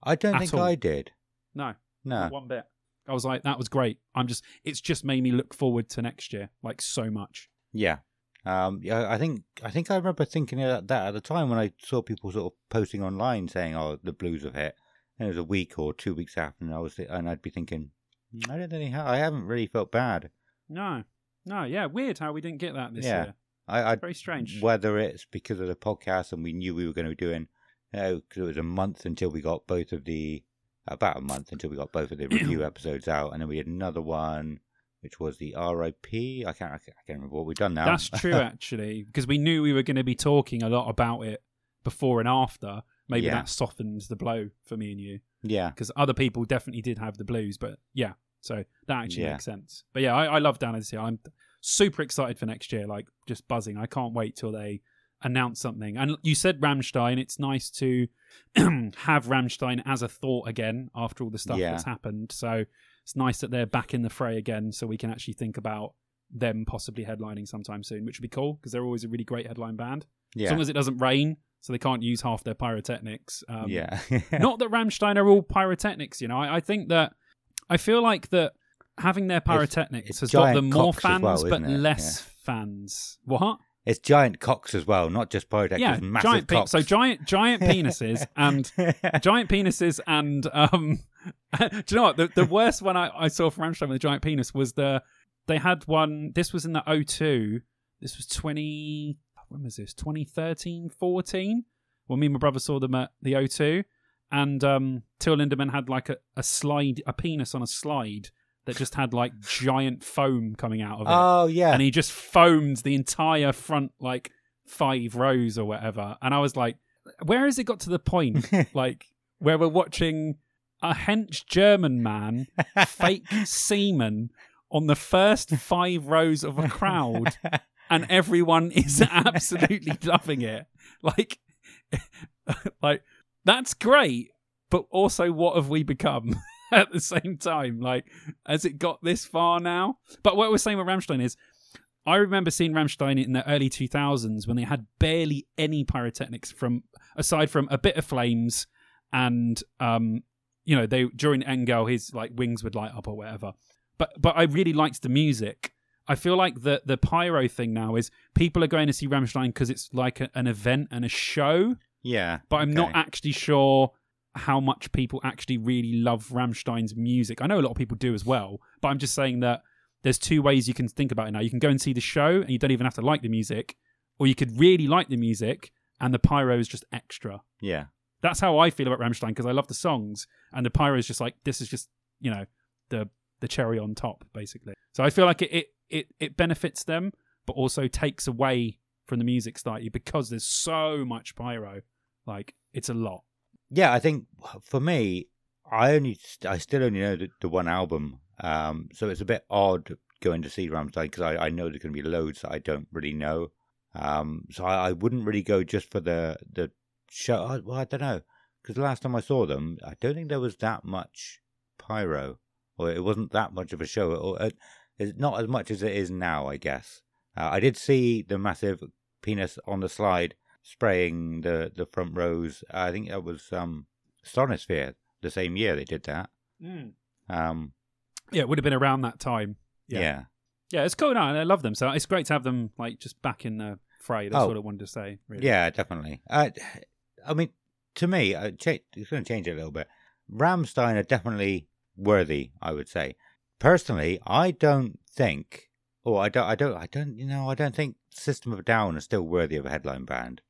I don't think all. I did. No, No, one bit. I was like, that was great. I'm just, it's just made me look forward to next year, like so much. Yeah. Um, yeah, I think I think I remember thinking of that at the time when I saw people sort of posting online saying, "Oh, the Blues have hit," and it was a week or two weeks after, and I was and I'd be thinking, "Mm, I don't think I haven't really felt bad. No, no, yeah, weird how we didn't get that this Yeah. year. I, I Very strange. whether it's because of the podcast and we knew we were going to be doing, you know, because it was a month until we got both of the about a month until we got both of the review episodes out, and then we had another one. Which was the RIP? I can't. I can't remember what we've done now. That's true, actually, because we knew we were going to be talking a lot about it before and after. Maybe Yeah. that softens the blow for me and you, yeah, because other people definitely did have the blues. But yeah, so that actually Yeah. makes sense. But yeah, I, I love Down this year. I'm super excited for next year. Like just buzzing. I can't wait till they announce something. And you said Rammstein. It's nice to have Rammstein as a thought again after all the stuff Yeah. that's happened. So it's nice that they're back in the fray again, so we can actually think about them possibly headlining sometime soon, which would be cool because they're always a really great headline band. yeah, As long as it doesn't rain, so they can't use half their pyrotechnics. Um, yeah. not that Rammstein are all pyrotechnics, you know. I, I think that I feel like that having their pyrotechnics it's has got them more fans, well, but it? less fans. What? It's giant cocks as well, not just pyrotechnics. yeah, massive giant. Pe- cocks. so giant, giant penises and giant penises and um. do you know what the the worst one I, I saw from Rammstein with a giant penis was the they had one. This was in the O2. This was twenty. When was this? 2013, 14? When me and my brother saw them at the O2, and um, Till Lindemann had like a, a slide, a penis on a slide that just had like giant foam coming out of it oh yeah, and he just foamed the entire front like five rows or whatever. And I was like, where has it got to the point like where we're watching a hench German man fake semen on the first five rows of a crowd and everyone is absolutely loving it. Like like that's great, but also what have we become? At the same time, like, has it got this far now? But what we're saying with Rammstein is, I remember seeing Rammstein in the early 2000s when they had barely any pyrotechnics from aside from a bit of flames and um you know they during Engel his like wings would light up or whatever. But but I really liked the music. I feel like the the pyro thing now is people are going to see Rammstein because it's like a, an event and a show, yeah. but I'm not actually sure how much people actually really love Rammstein's music. I know a lot of people do as well, but I'm just saying that there's two ways you can think about it now. You can go and see the show and you don't even have to like the music, or you could really like the music and the pyro is just extra. Yeah, That's how I feel about Rammstein because I love the songs and the pyro is just like this is just you know the the cherry on top basically. So I feel like it it it, it benefits them, but also takes away from the music slightly because there's so much pyro. Like it's a lot. Yeah. I think for me, I only, I still only know the, the one album Um, so it's a bit odd going to see Rammstein because I, I know there's going to be loads that I don't really know. Um, so I, I wouldn't really go just for the the show. Well, I don't know because the last time I saw them, I don't think there was that much pyro, or it wasn't that much of a show, or uh, it's not as much as it is now, I guess. Uh, I did see the massive penis on the slide spraying the the front rows. I think that was um Sonisphere the same year they did that. Um, Yeah, it would have been around that time. yeah. Yeah. Yeah, it's cool. No, I love them. So it's great to have them like just back in the fray. That's Oh. what I wanted to say. Really. Yeah, definitely. Uh, I mean, to me, uh, cha- it's going to change it a little bit. Rammstein are definitely worthy, I would say. Personally, I don't think, or I don't, I don't, I don't, you know, I don't think System of a Down are still worthy of a headline band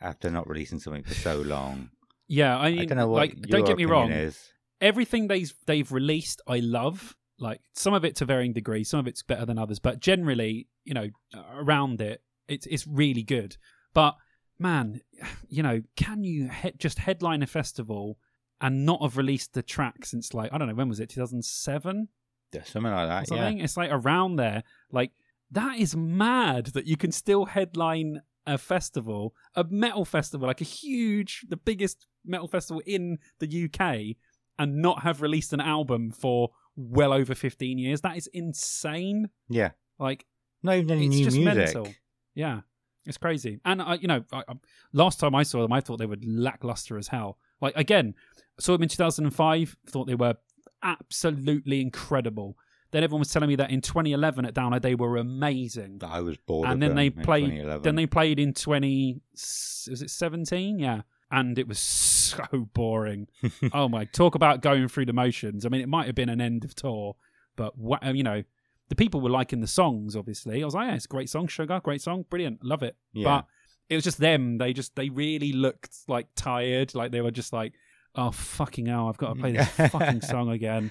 after not releasing something for so long. Yeah, I I mean, don't know what like, don't get me wrong. Is. Everything they've they've released, I love. Like some of it to varying degrees, some of it's better than others, but generally, you know, around it, it's it's really good. But man, you know, can you he- just headline a festival and not have released the track since like I don't know when was it, two thousand seven? Yeah, Something like that, yeah. something. It's like around there. Like that is mad that you can still headline a festival, a metal festival, like a huge, the biggest metal festival in the UK, and not have released an album for well over fifteen years. That is insane. Yeah. Like Not even any it's new just music. mental. Yeah, it's crazy. And I, you know, I, I, last time I saw them, I thought they were lackluster as hell. Like again, saw them in 2005. Thought they were absolutely incredible. Then everyone was telling me that in 2011 at Download they were amazing. I was bored And then they played. Then they played in 20. Was it 17? Yeah. And it was so boring. oh my! Talk about going through the motions. I mean, it might have been an end of tour, but what uh, you know, the people were liking the songs. Obviously, I was like, "Yeah, it's a great song, Sugar, great song, brilliant, love it." Yeah. But it was just them. They just they really looked like tired. Like they were just like, "Oh fucking hell, I've got to play this fucking song again."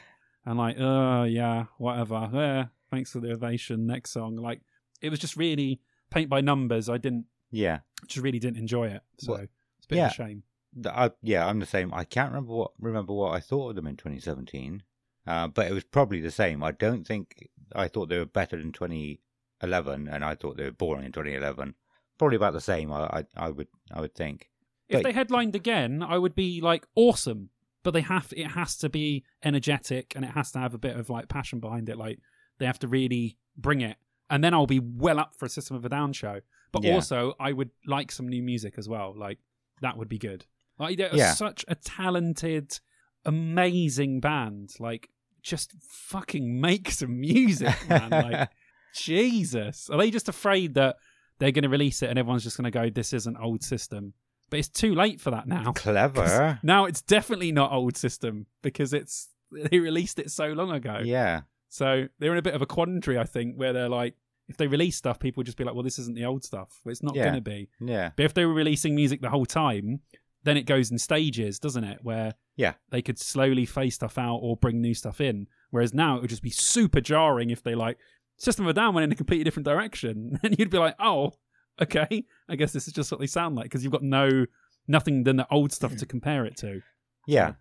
And like, "Oh yeah, whatever. Yeah, thanks for the ovation. Next song." Like it was just really paint by numbers. I didn't yeah. just really didn't enjoy it. So Well, it's a bit yeah. of a shame. I, yeah, I'm the same. I can't remember what remember what I thought of them in 2017, uh, but it was probably the same. I don't think I thought they were better than 2011, and I thought they were boring in 2011. Probably about the same. I, I, I would, I would think. If But- they headlined again, I would be like awesome. But they have it has to be energetic and it has to have a bit of like passion behind it. Like they have to really bring it. And then I'll be well up for a System of a Down show. But Yeah. also I would like some new music as well. Like that would be good. Like they're Yeah. such a talented, amazing band. Like just fucking make some music, man. like Jesus. Are they just afraid that they're going to release it and everyone's just going to go, this isn't old system? But it's too late for that now. Clever. Now it's definitely not old system because it's they released it so long ago. Yeah. So they're in a bit of a quandary, I think, where they're like, if they release stuff, people just be like, well, this isn't the old stuff. It's not Yeah. going to be. Yeah. But if they were releasing music the whole time, then it goes in stages, doesn't it? Where Yeah. they could slowly phase stuff out or bring new stuff in. Whereas now it would just be super jarring if they like System of a Down went in a completely different direction, and you'd be like, oh, okay, I guess this is just what they sound like because you've got no nothing than the old stuff to compare it to. Yeah.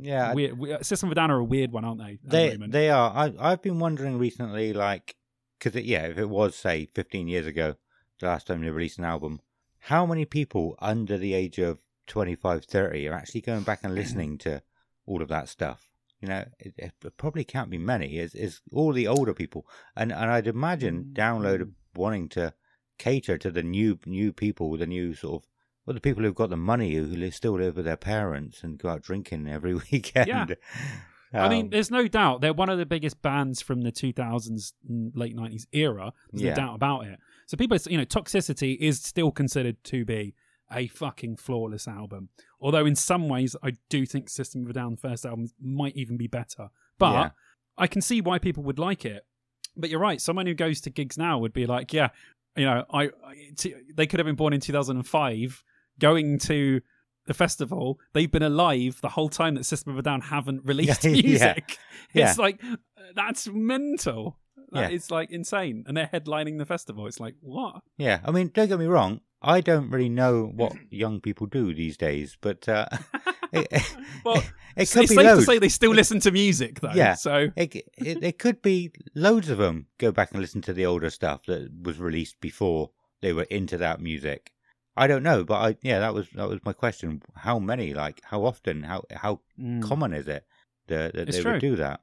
Yeah. Weird, we- System of a Down are a weird one, aren't they? at the They they are. I I've been wondering recently, like, because yeah, if it was say 15 years ago, the last time they released an album, how many people under the age of 25, 30 are actually going back and listening to all of that stuff? You know, it, it probably can't be many. It's, it's all the older people, and and I'd imagine download Mm. wanting to cater to the new new people, the new sort of well, the people who've got the money who live, still live with their parents and go out drinking every weekend. I mean, Um, there's no doubt they're one of the biggest bands from the 2000s, and late 90s era. There's Yeah. no doubt about it. So people, you know, Toxicity is still considered to be a fucking flawless album. Although in some ways, I do think System of a Down first album might even be better. But Yeah. I can see why people would like it. But you're right. Someone who goes to gigs now would be like, yeah, you know, I, I t- they could have been born in 2005, going to the festival. They've been alive the whole time that System of a Down haven't released Yeah, yeah. music. Yeah. It's like that's mental. That Yeah. is like insane, and they're headlining the festival. It's like what? Yeah, I mean, don't get me wrong. I don't really know what young people do these days, but uh, it, Well, it it's be safe loads. to say they still listen to music though. Yeah. So It, it, it could be loads of them. Go back and listen to the older stuff that was released before they were into that music. I don't know, but I yeah, that was that was my question. How many? Like, how often? How how mm. common is it that, that they true. would do that?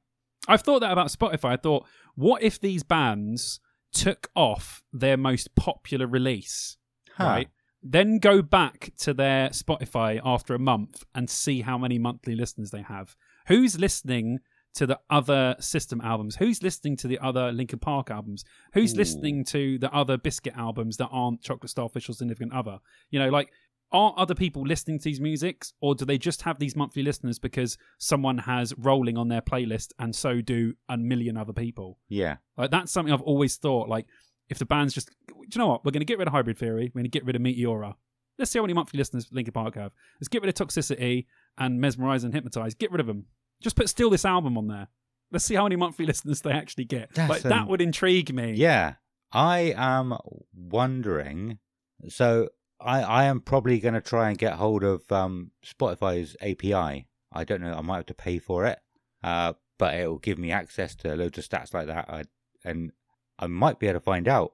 I've thought that about Spotify. I thought, what if these bands took off their most popular release, Huh. right? Then go back to their Spotify after a month and see how many monthly listeners they have. Who's listening to the other System albums? Who's listening to the other Linkin Park albums? Who's Ooh. listening to the other Bizkit albums that aren't Chocolate Starfish or Significant Other? You know, like are other people listening to these musics or do they just have these monthly listeners because someone has rolling on their playlist and so do a million other people Yeah. like that's something i've always thought like if the band's just do you know what? We're going to get rid of hybrid theory. We're going to get rid of meteora. Let's see how many monthly listeners linkin park have. Let's get rid of toxicity and mesmerize and hypnotize. Get rid of them just put still this album on there. Let's see how many monthly listeners they actually get. That's like an- that would intrigue me. Yeah. I am wondering. So I I am probably going to try and get hold of um, Spotify's API. I. Don't know. I might have to pay for it, uh, but it will give me access to loads of stats like that, I, and I might be able to find out.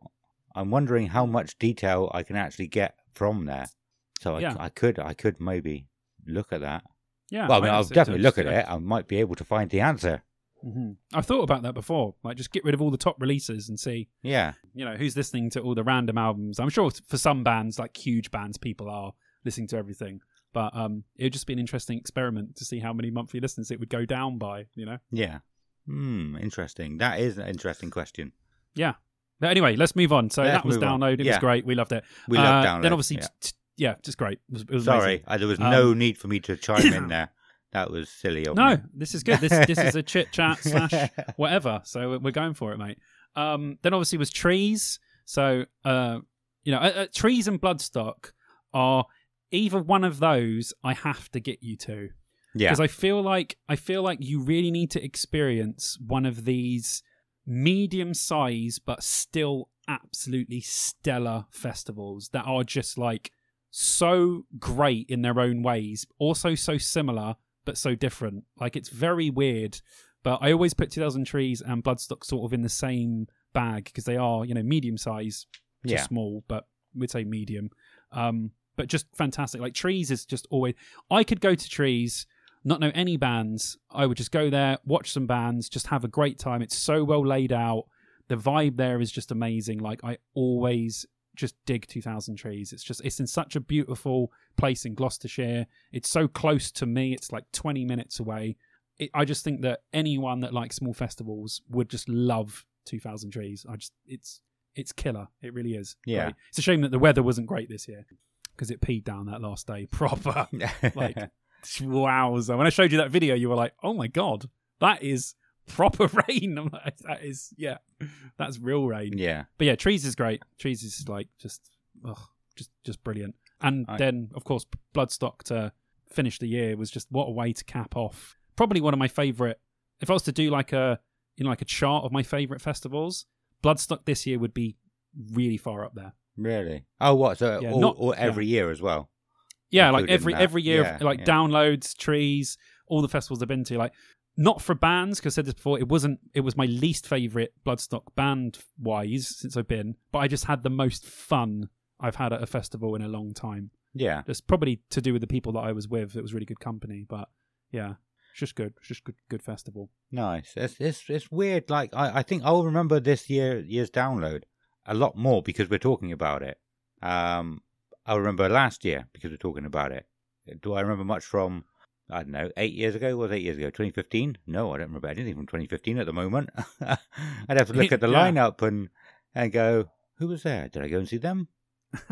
I'm wondering how much detail I can actually get from there. So I, Yeah. I could I could maybe look at that. yeah well, I mean, I'll definitely look at it. I might be able to find the answer. hmm I've thought about that before. Like, just get rid of all the top releases and see, Yeah. you know, who's listening to all the random albums. I'm sure for some bands, like huge bands, people are listening to everything. But um, it would just be an interesting experiment to see how many monthly listeners it would go down by. You know. Yeah. Hmm. Interesting. That is an interesting question. Yeah. But anyway, let's move on. So Let's that was move on. download. It Yeah. was great. We loved it. We love Uh, download. Then obviously, yeah. t- t- yeah, just great. It was, it was Sorry, uh, there was no Um, need for me to chime in there. That was silly. Of No, me. this is good. This this is a chit chat slash whatever. So we're going for it, mate. Um, then obviously was trees. So uh, you know, uh, uh, trees and bloodstock are either one of those. I have to get you to yeah. because I feel like I feel like you really need to experience one of these medium size but still absolutely stellar festivals that are just like so great in their own ways, also so similar but so different. Like it's very weird, but I always put 2000 Trees and Bloodstock sort of in the same bag because they are, you know, medium size to Yeah. small, but we'd say medium. Um, but just fantastic. Like Trees is just always. I could go to Trees, not know any bands. I would just go there, watch some bands, just have a great time. It's so well laid out. The vibe there is just amazing. Like I always just dig 2000 trees it's just it's in such a beautiful place in gloucestershire it's so close to me it's like 20 minutes away it, i just think that anyone that likes small festivals would just love 2000 trees i just it's it's killer it really is Yeah. Great. it's a shame that the weather wasn't great this year because it peed down that last day proper like wowza when i showed you that video you were like oh my god that is proper rain i'm like that is yeah that's real rain yeah. but yeah, trees is great. Trees is like just, just just brilliant. And I- then of course, Bloodstock to finish the year was just what a way to cap off. Probably one of my favorite. If I was to do like a you know like a chart of my favorite festivals, Bloodstock this year would be really far up there. Really? Oh, what? So Yeah, all, not- all every year as well? Yeah, like every every year, Yeah, like yeah. downloads, trees, all the festivals I've been to, like not for bands because I said this before. It wasn't. It was my least favorite Bloodstock band wise since I've been, but I just had the most fun I've had at a festival in a long time. Yeah. Just probably to do with the people that I was with. It was really good company, but yeah, it's just good. It's just good, good festival. Nice. It's it's it's weird. Like I, I think I'll remember this year year's download a lot more because we're talking about it. Um, I remember last year because we're talking about it. Do I remember much from? I don't know, eight years ago. Was eight years ago? 2015? No, I don't remember anything from 2015 at the moment. I'd have to look at the Yeah. lineup and and go, who was there? Did I go and see them?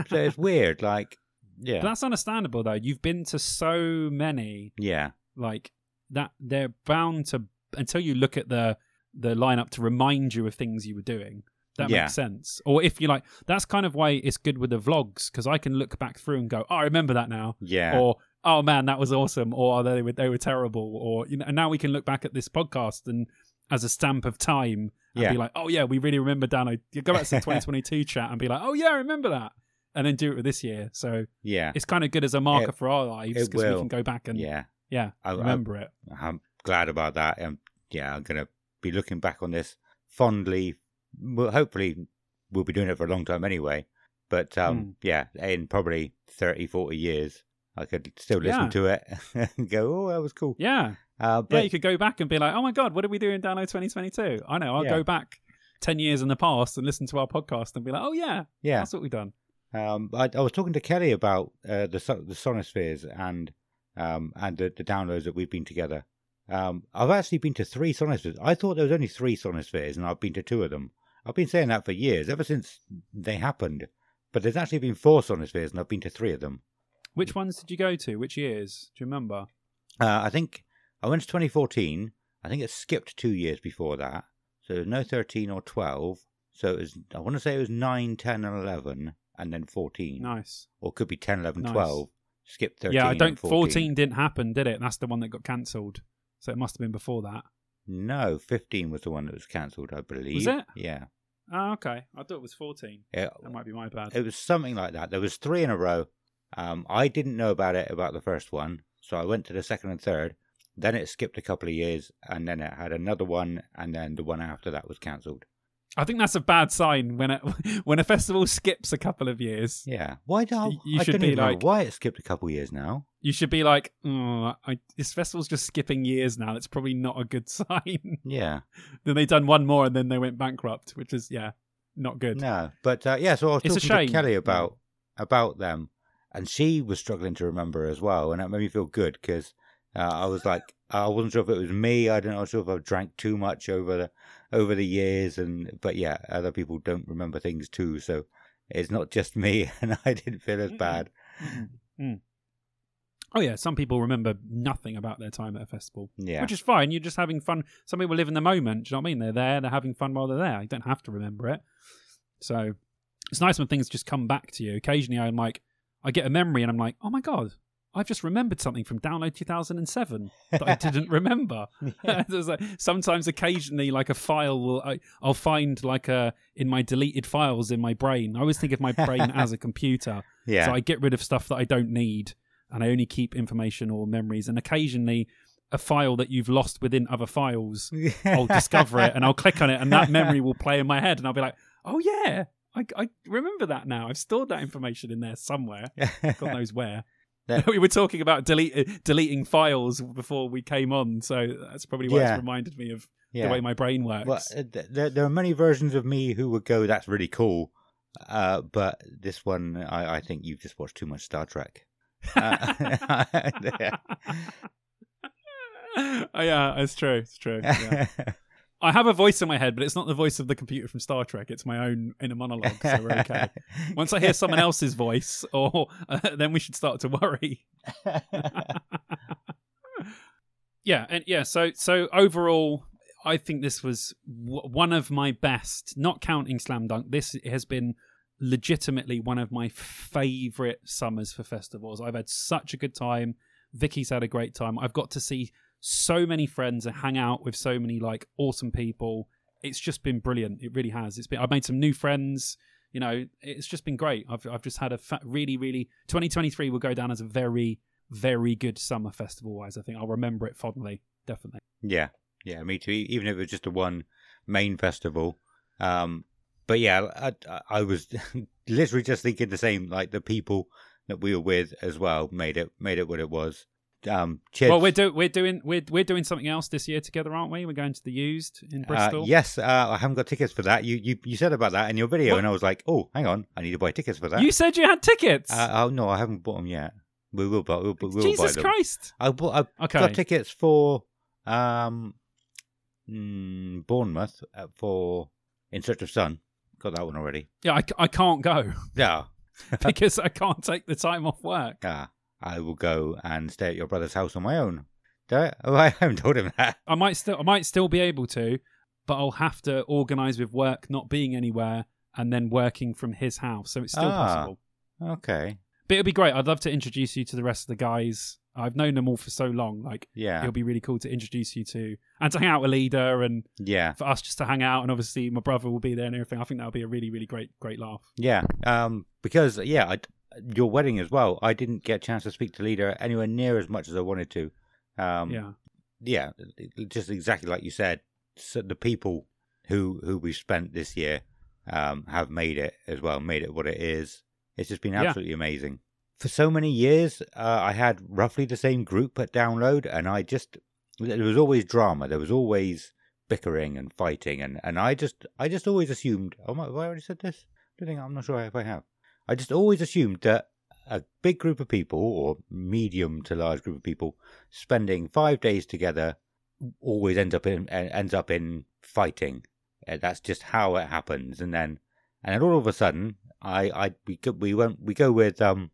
so it's weird. Like, yeah, But that's understandable though. You've been to so many yeah, like that they're bound to until you look at the the lineup to remind you of things you were doing that Yeah. makes sense or if you like that's kind of why it's good with the vlogs because i can look back through and go oh i remember that now yeah, or oh man that was awesome or oh, they were they were terrible or you know and now we can look back at this podcast and as a stamp of time and Yeah. be like oh yeah we really remember down you go back to the 2022 chat and be like oh yeah i remember that and then do it with this year so yeah. it's kind of good as a marker It- for our lives because we can go back and Yeah, Yeah, I- I- remember it. I'm glad about that. And yeah, I'm gonna be looking back on this fondly. Well, hopefully, we'll be doing it for a long time anyway. But um, Mm. yeah, in probably 30, 40 years, I could still listen Yeah. to it and go, "Oh, that was cool." Yeah, Uh, yeah. but You could go back and be like, "Oh my god, what did we do in Download 2022?" I know. I'll Yeah. go back ten years in the past and listen to our podcast and be like, "Oh yeah, yeah, that's what we've done." Um, I, I was talking to Kelly about uh, the the Sonispheres and um, and the, the downloads that we've been together. Um, I've actually been to three Sonispheres. I thought there was only three Sonispheres, and I've been to two of them. I've been saying that for years, ever since they happened. But there's actually been four Sonispheres, and I've been to three of them. Which ones did you go to? Which years? Do you remember? Uh, I think I went to 2014. I think it skipped two years before that, so there's no 13 or 12. So it was. I want to say it was 9, 10, and 11, and then 14, Nice. or it could be 10, 11, Nice. 12. Skip 13. yeah, I don't. 14. 14 didn't happen, did it? That's the one that got cancelled. So it must have been before that. No, 15 was the one that was cancelled, I believe. Was it? Yeah. Oh, okay. I thought it was 14. It, That might be my bad. it was something like that. There was three in a row. Um, I didn't know about it about the first one, so I went to the second and third. Then it skipped a couple of years, and then it had another one, and then the one after that was cancelled. I think that's a bad sign when it when a festival skips a couple of years. Yeah. Why do I, Y- you I should don't be like- why it skipped a couple of years now? You should be like, oh, I, this festival's just skipping years now. It's probably not a good sign. Yeah. then they done one more and then they went bankrupt, which is yeah, not good. No, but uh, yeah. So I was It's talking to Kelly about about them, and she was struggling to remember as well, and that made me feel good because uh, I was like, I wasn't sure if it was me. I don't know sure if I've drank too much over the over the years, and but yeah, other people don't remember things too, so it's not just me, and I didn't feel as bad. Mm. Oh yeah, some people remember nothing about their time at a festival, Yeah, which is fine. You're just having fun. Some people live in the moment. Do you know what I mean? They're there. They're having fun while they're there. You don't have to remember it. So it's nice when things just come back to you. Occasionally, I'm like, I get a memory and I'm like, oh my god, I've just remembered something from download 2007 that I didn't remember. Like, sometimes, occasionally, like a file will, I, I'll find like a in my deleted files in my brain. I always think of my brain as a computer. yeah, So I get rid of stuff that I don't need and I only keep information or memories. And occasionally, a file that you've lost within other files, I'll discover it and I'll click on it and that memory will play in my head. And I'll be like, oh, yeah, I, I remember that now. I've stored that information in there somewhere. God knows where. We were talking about delete, deleting files before we came on. So that's probably why Yeah. it's reminded me of yeah. the way my brain works. Well, uh, there, there are many versions of me who would go, "That's really cool," uh, but this one, I, I think you've just watched too much Star Trek. Uh, yeah. Oh, yeah, it's true. It's true. I have a voice in my head, but it's not the voice of the computer from Star Trek. It's my own inner monologue, so we're okay. Once I hear someone else's voice, or uh, then we should start to worry. yeah, and yeah. So so overall, I think this was w- one of my best. Not counting Slam Dunk, this has been legitimately one of my favorite summers for festivals. I've had such a good time. Vicky's had a great time. I've got to see so many friends and hang out with so many like awesome people. It's just been brilliant. It really has. It's been. I've made some new friends. You know, it's just been great. I've I've just had a fa- really really. 2023 will go down as a very very good summer festival wise. I think I'll remember it fondly. Definitely. yeah, yeah, me too. Even if it was just a one main festival, um, but yeah, I- I was literally just thinking the same. Like the people that we were with as well made it made it what it was. Um, Well, we're do- we're doing we're we're doing something else this year together, aren't we? We're going to the used in Bristol. Uh, yes, uh, I haven't got tickets for that. You, you you said about that in your video, What? and I was like, oh, hang on, I need to buy tickets for that. You said you had tickets. Uh, oh no, I haven't bought them yet. We will buy. We'll, we'll buy Jesus them. Christ. I bought. I Okay. got tickets for um, mm, Bournemouth uh, for In Search of Sun. Got that one already. Yeah, I can't go Yeah, because I can't take the time off work. yeah. I will go and stay at your brother's house on my own. Do I? Oh, I haven't told him that. I might still I might still be able to, but I'll have to organise with work not being anywhere and then working from his house. So it's still Ah. possible. Okay. But it'll be great. I'd love to introduce you to the rest of the guys. I've known them all for so long. Like Yeah. it'll be really cool to introduce you to and to hang out with Leader and Yeah. for us just to hang out and obviously my brother will be there and everything. I think that'll be a really, really great, great laugh. Yeah, um, because yeah, I, your wedding as well. I didn't get a chance to speak to leader anywhere near as much as I wanted to. Um, yeah. yeah, just exactly like you said. So the people who who we've spent this year um, have made it as well, made it what it is. It's just been Yeah. absolutely amazing. For so many years, uh, I had roughly the same group at download, and I just there was always drama. There was always bickering and fighting, and, and I just I just always assumed. Oh my! Have I already said this? I think I'm not sure if I have. I just always assumed that a big group of people, or medium to large group of people, spending five days together always ends up in ends up in fighting. Uh, That's just how it happens. And then and then all of a sudden, I I we go, we went we go with um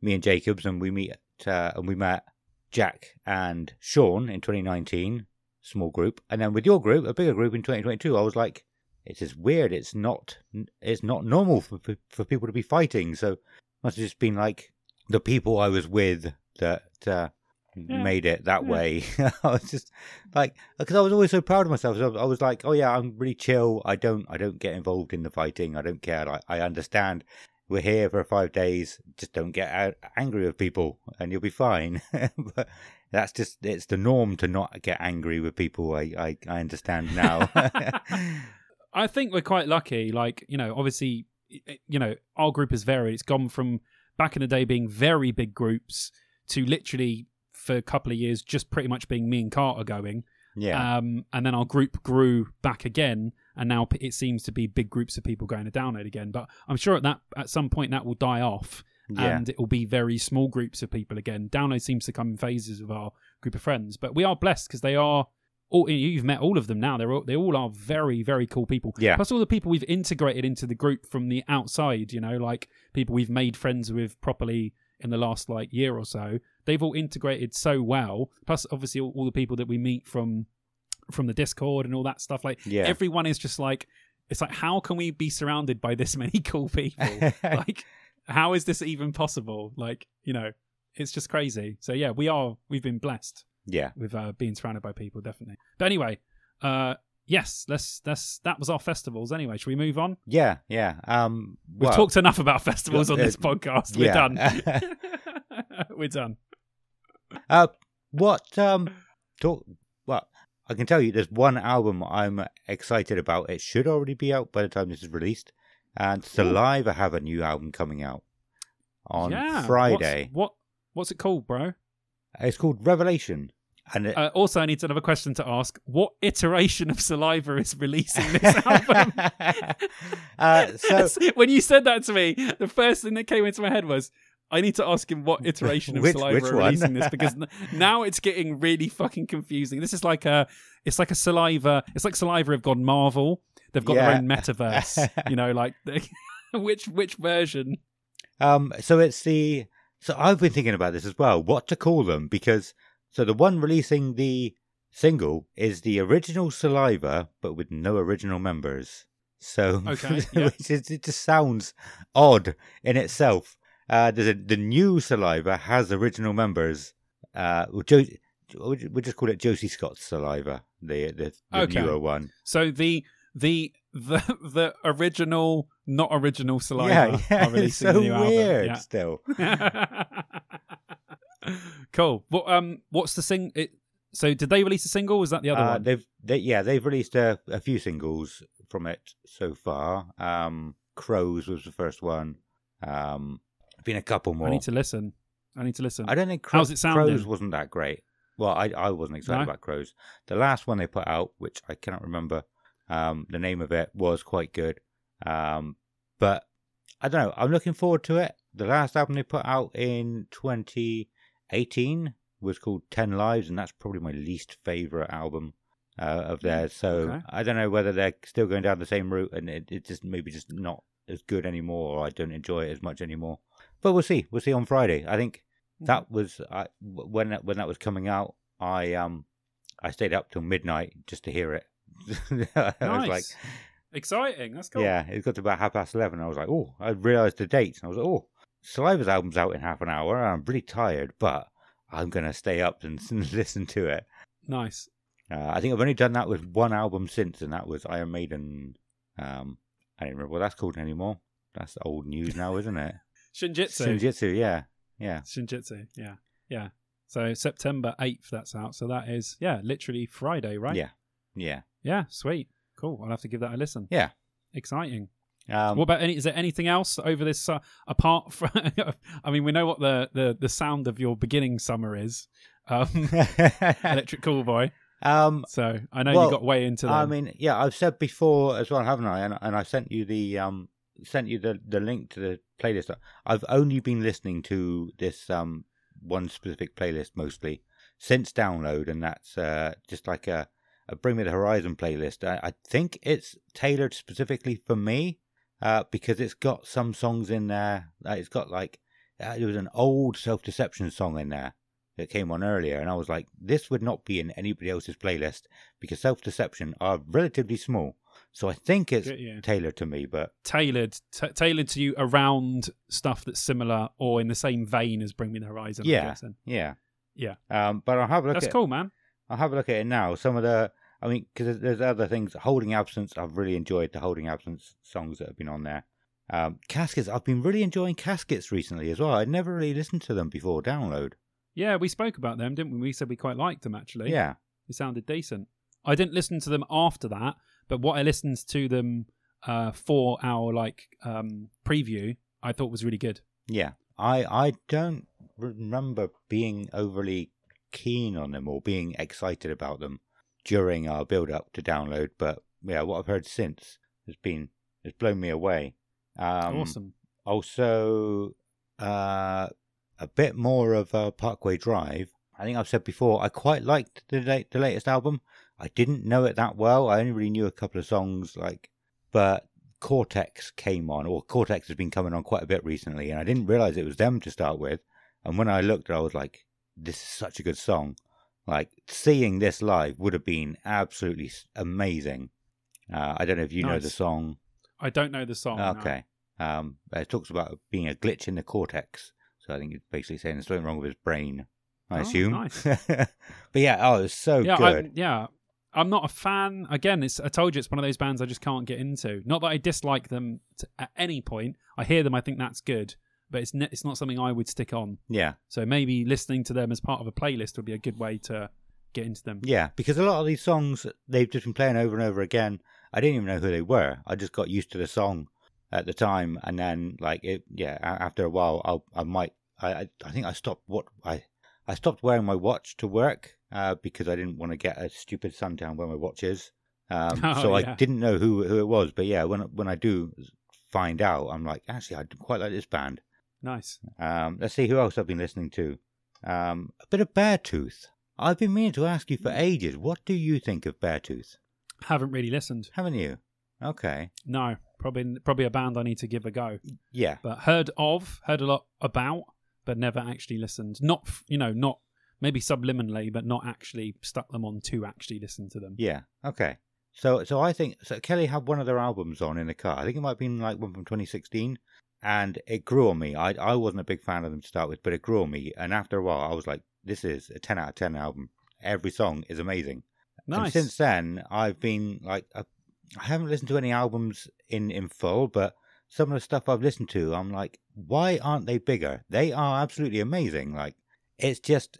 me and Jacobs and we meet uh, and we met Jack and Sean in 2019, small group, and then with your group, a bigger group in 2022. I was like, it's just weird. It's not it's not normal for for- people to be fighting. So must have just been like the people I was with that uh, Yeah. made it that Yeah. way. I was just like because I was always so proud of myself. So I was like, oh yeah, I'm really chill. I don't I don't get involved in the fighting. I don't care. I, I understand. We're here for five days. Just don't get out, angry with people, and you'll be fine. but that's just it's the norm to not get angry with people. I I, I understand now. I think we're quite lucky. Like, you know, obviously, you know, our group has varied. It's gone from back in the day being very big groups to literally for a couple of years just pretty much being me and Carter going. yeah, Um, and then our group grew back again, and now it seems to be big groups of people going to download again. But I'm sure at that at some point that will die off, yeah, and it will be very small groups of people again. Download seems to come in phases with our group of friends, but we are blessed because they are. All, you've met all of them now. They're all, they all are very very cool people. Yeah. Plus all the people we've integrated into the group from the outside. You know, like people we've made friends with properly in the last like year or so. They've all integrated so well. Plus obviously all, all the people that we meet from from the Discord and all that stuff. Like yeah. everyone is just like it's like how can we be surrounded by this many cool people? like how is this even possible? Like you know, it's just crazy. So yeah, we are we've been blessed yeah. with uh, being surrounded by people, definitely. But anyway, uh, yes, let's let's that was our festivals. Anyway, should we move on? Yeah, yeah. Um, We've talked enough about festivals on uh, this podcast. We're yeah. done. We're done. Uh, what um, talk? Well, I can tell you, there's one album I'm excited about. It should already be out by the time this is released, and Saliva have a new album coming out on yeah, Friday. What's, what what's it called, bro? It's called Revelation, and it, Uh, also, I need another question to ask: What iteration of Saliva is releasing this album? uh, so when you said that to me, the first thing that came into my head was, I need to ask him what iteration of Which- Saliva which are releasing this because now it's getting really fucking confusing. This is like a, it's like a Saliva. It's like Saliva have gone Marvel. They've got their own metaverse. you know, like which which version? Um, so it's the so I've been thinking about this as well, what to call them because so the one releasing the single is the original Saliva, but with no original members. So Okay, yeah. is, it just sounds odd in itself. Uh, there's a, the new Saliva has original members. Uh, well, jo- just call it Josie Scott's Saliva, the the, the Okay. newer one. So the the the the original, not original Saliva yeah, yeah, are it's releasing so the new weird. album. Still, Yeah. cool. What um what's the sing? It, so did they release a single? Was that the other Uh, one? they've they, yeah they've released a, a few singles from it so far. Um, Crows was the first one. Um, been a couple more. I need to listen. I need to listen. I don't think Cro- How's it sounding? Crows wasn't that great. Well, I I wasn't excited No? about Crows. The last one they put out, which I cannot remember um, the name of it, was quite good. Um, but I don't know. I'm looking forward to it. The last album they put out in 2018 was called Ten Lives, and that's probably my least favorite album uh, of theirs. So okay. I don't know whether they're still going down the same route, and it, it just maybe just not as good anymore, or I don't enjoy it as much anymore. But we'll see. We'll see on Friday. I think that was I, when that, when that was coming out. I um I stayed up till midnight just to hear it. I nice. was like, exciting. That's cool. yeah, it got to about half past eleven. I was like, oh, I realised the dates, and I was like, oh, Saliva's album's out in half an hour. I'm really tired, but I'm gonna stay up and listen to it. Nice. Uh, I think I've only done that with one album since, and that was Iron Maiden. Um, I don't remember what that's called anymore. That's old news now, isn't it? Senjutsu. Senjutsu, yeah, yeah. Senjutsu. Yeah. Yeah. So September 8th, that's out. So that is, yeah, literally Friday, right? Yeah, yeah, Yeah, sweet. Cool. I'll have to give that a listen. yeah. Exciting. Um, what about any? Is there anything else over this? Uh, apart from, I mean, we know what the, the the sound of your beginning summer is, um, Electric Callboy. um, So I know Well, you got way into them. I mean, yeah, I've said before as well, haven't I? And, and I sent you the um sent you the the link to the playlist. I've only been listening to this um one specific playlist mostly since download, and that's uh just like a a Bring Me the Horizon playlist. I, I think it's tailored specifically for me uh because it's got some songs in there. Uh, it's got like uh, there was an old Self Deception song in there that came on earlier, and I was like, this would not be in anybody else's playlist because Self Deception are relatively small. So I think it's you. tailored to me, but tailored t- tailored to you around stuff that's similar or in the same vein as Bring Me the Horizon. Yeah. yeah, Yeah. Um, but I'll have a look That's at cool, man. I'll have a look at it now. Some of the, I mean, because there's other things. Holding Absence, I've really enjoyed the Holding Absence songs that have been on there. Um, Caskets, I've been really enjoying Caskets recently as well. I'd never really listened to them before download. Yeah, we spoke about them, didn't we? We said we quite liked them actually. Yeah, They sounded decent. I didn't listen to them after that, but what I listened to them uh, for our like um, preview, I thought was really good. yeah. I I don't remember being overly keen on them or being excited about them during our build up to download, but yeah, what I've heard since has been has blown me away. Um, awesome. also uh, a bit more of uh, Parkway Drive. I think I've said before I quite liked the late, the latest album. I didn't know it that well. I only really knew a couple of songs, like, but Cortex came on, or Cortex has been coming on quite a bit recently, and I didn't realize it was them to start with. And when I looked, I was like, "This is such a good song." Like seeing this live would have been absolutely amazing. Uh, I don't know if you know the song. I don't know the song. no. Okay. Um, it talks about being a glitch in the cortex. So I think it's basically saying there's something wrong with his brain. I Oh, assume. nice. but yeah, oh, it's so yeah, good. I, yeah. I'm not a fan. Again, it's I told you it's one of those bands I just can't get into. Not that I dislike them to, at any point. I hear them, I think that's good, but it's ne- it's not something I would stick on. Yeah, So maybe listening to them as part of a playlist would be a good way to get into them. yeah, because a lot of these songs they've just been playing over and over again. I didn't even know who they were. I just got used to the song at the time, and then like it, yeah. After a while, I'll, I might. I, I I think I stopped what I I stopped wearing my watch to work uh, because I didn't want to get a stupid sundown where my watch is. Um, Oh, so I didn't know who who it was. But yeah, when when I do find out, I'm like, actually, I quite like this band. Nice. Um, let's see who else I've been listening to. Um, a bit of Beartooth. I've been meaning to ask you for ages. What do you think of Beartooth? Haven't really listened. Haven't you? Okay. No, probably probably a band I need to give a go. Yeah. But heard of, heard a lot about, but never actually listened. Not you know, not maybe subliminally, but not actually stuck them on to actually listen to them. Yeah. Okay. So so I think so Kelly had one of their albums on in the car. I think it might have been like one from 2016, and it grew on me. I I wasn't a big fan of them to start with, but it grew on me. And after a while, I was like, this is a 10 out of 10 album. Every song is amazing. And Nice. since then, I've been like, I, I haven't listened to any albums in in full, but some of the stuff I've listened to, I'm like, why aren't they bigger? They are absolutely amazing. Like, it's just,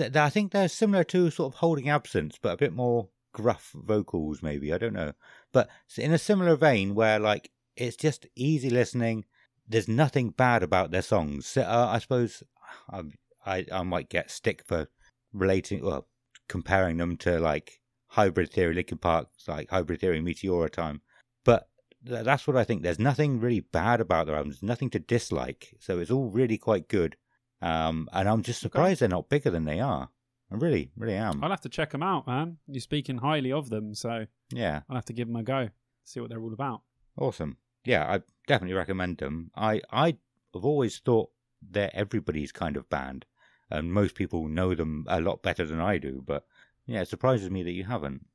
I think they're similar to sort of Holding Absence, but a bit more gruff vocals, maybe. I don't know, but in a similar vein where like it's just easy listening. There's nothing bad about their songs. So, uh, I suppose I, I I might get stick for relating well comparing them to like Hybrid Theory, Linkin Park's like Hybrid Theory, Meteora Time. But th- that's what I think. There's nothing really bad about their albums. Nothing to dislike. So it's all really quite good. Um, and I'm just surprised they're not bigger than they are. I really, really am. I'll have to check them out, man. You're speaking highly of them, so Yeah, I'll have to give them a go. See what they're all about. awesome. Yeah, I definitely recommend them. I I have always thought they're everybody's kind of band, and most people know them a lot better than I do. But yeah, it surprises me that you haven't.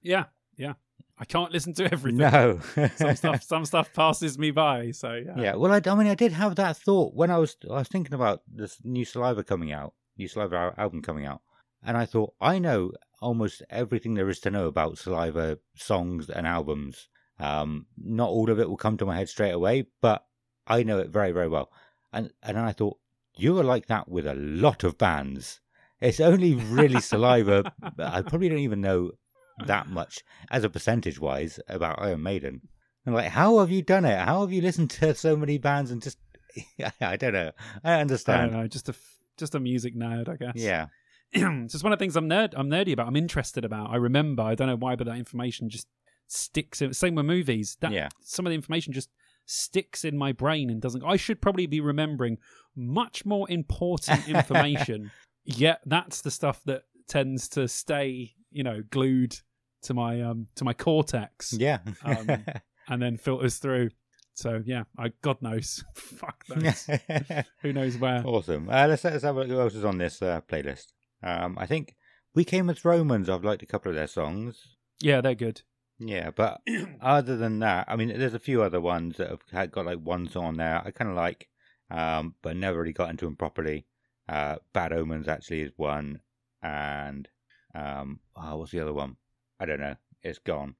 Yeah, yeah. I can't listen to everything. No, some stuff, some stuff passes me by. So yeah. Yeah, well, I, I mean, I did have that thought when I was I was thinking about this new Saliva coming out, new Saliva album coming out, and I thought I know almost everything there is to know about Saliva songs and albums. Um, not all of it will come to my head straight away, but I know it very very well. And and I thought you are like that with a lot of bands. It's only really Saliva. I probably don't even know that much as a percentage wise about Iron Maiden. I'm like, how have you done it? How have you listened to so many bands and just I don't know. I understand. I don't know, just a just a music nerd, I guess. Yeah. it's just one of the things I'm nerd I'm nerdy about. I'm interested about. I remember. I don't know why, but that information just sticks. In, same with movies. That Yeah. some of the information just sticks in my brain and doesn't. I should probably be remembering much more important information. Yet that's the stuff that tends to stay, you know, glued to my um to my cortex Yeah. Um, and then filters through. So yeah, I God knows. Fuck knows. Who knows where? awesome. Uh, let's, let's have a look who else is on this uh, playlist. Um, I think We Came as Romans. I've liked a couple of their songs. Yeah, they're good. Yeah, but other than that, I mean, there's a few other ones that have had, got like one song on there I kind of like, um, but never really got into them properly. Uh, Bad Omens actually is one, and um, oh, what's the other one? I don't know. It's gone.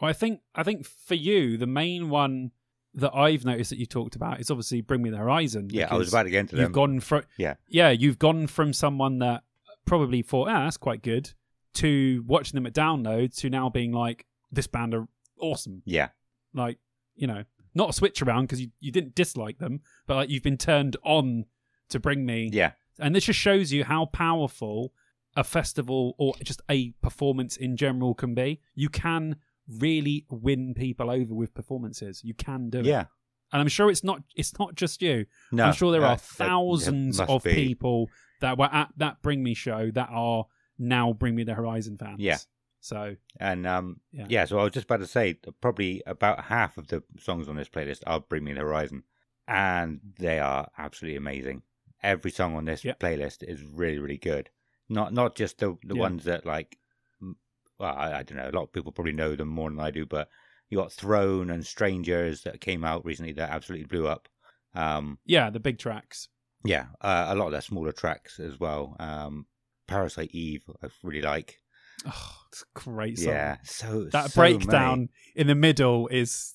Well, I think I think for you, the main one that I've noticed that you talked about is obviously Bring Me the Horizon. Yeah, I was about to get into You've gone from Yeah. yeah, you've gone from someone that probably thought, ah, that's quite good, to watching them at download to now being like, this band are awesome. Yeah, Like, you know, not a switch around because you, you didn't dislike them, but like you've been turned on to bring me yeah, and this just shows you how powerful a festival or just a performance in general can be. You can really win people over with performances. You can do it. yeah. And I'm sure it's not it's not just you. No, I'm sure there uh, are thousands must of be. people that were at that Bring Me show that are now Bring Me the Horizon fans. Yeah. So And um, Yeah. yeah. so I was just about to say probably about half of the songs on this playlist are Bring Me the Horizon, and they are absolutely amazing. Every song on this playlist is really, really good. Not not just the the Yeah. ones that like, well, I, I don't know. A lot of people probably know them more than I do, but you got Throne and Strangers that came out recently that absolutely blew up. Um, yeah, the big tracks. yeah, uh, a lot of their smaller tracks as well. Um, Parasite Eve, I really like. Oh, it's a great song. Yeah, so that so many. breakdown in the middle is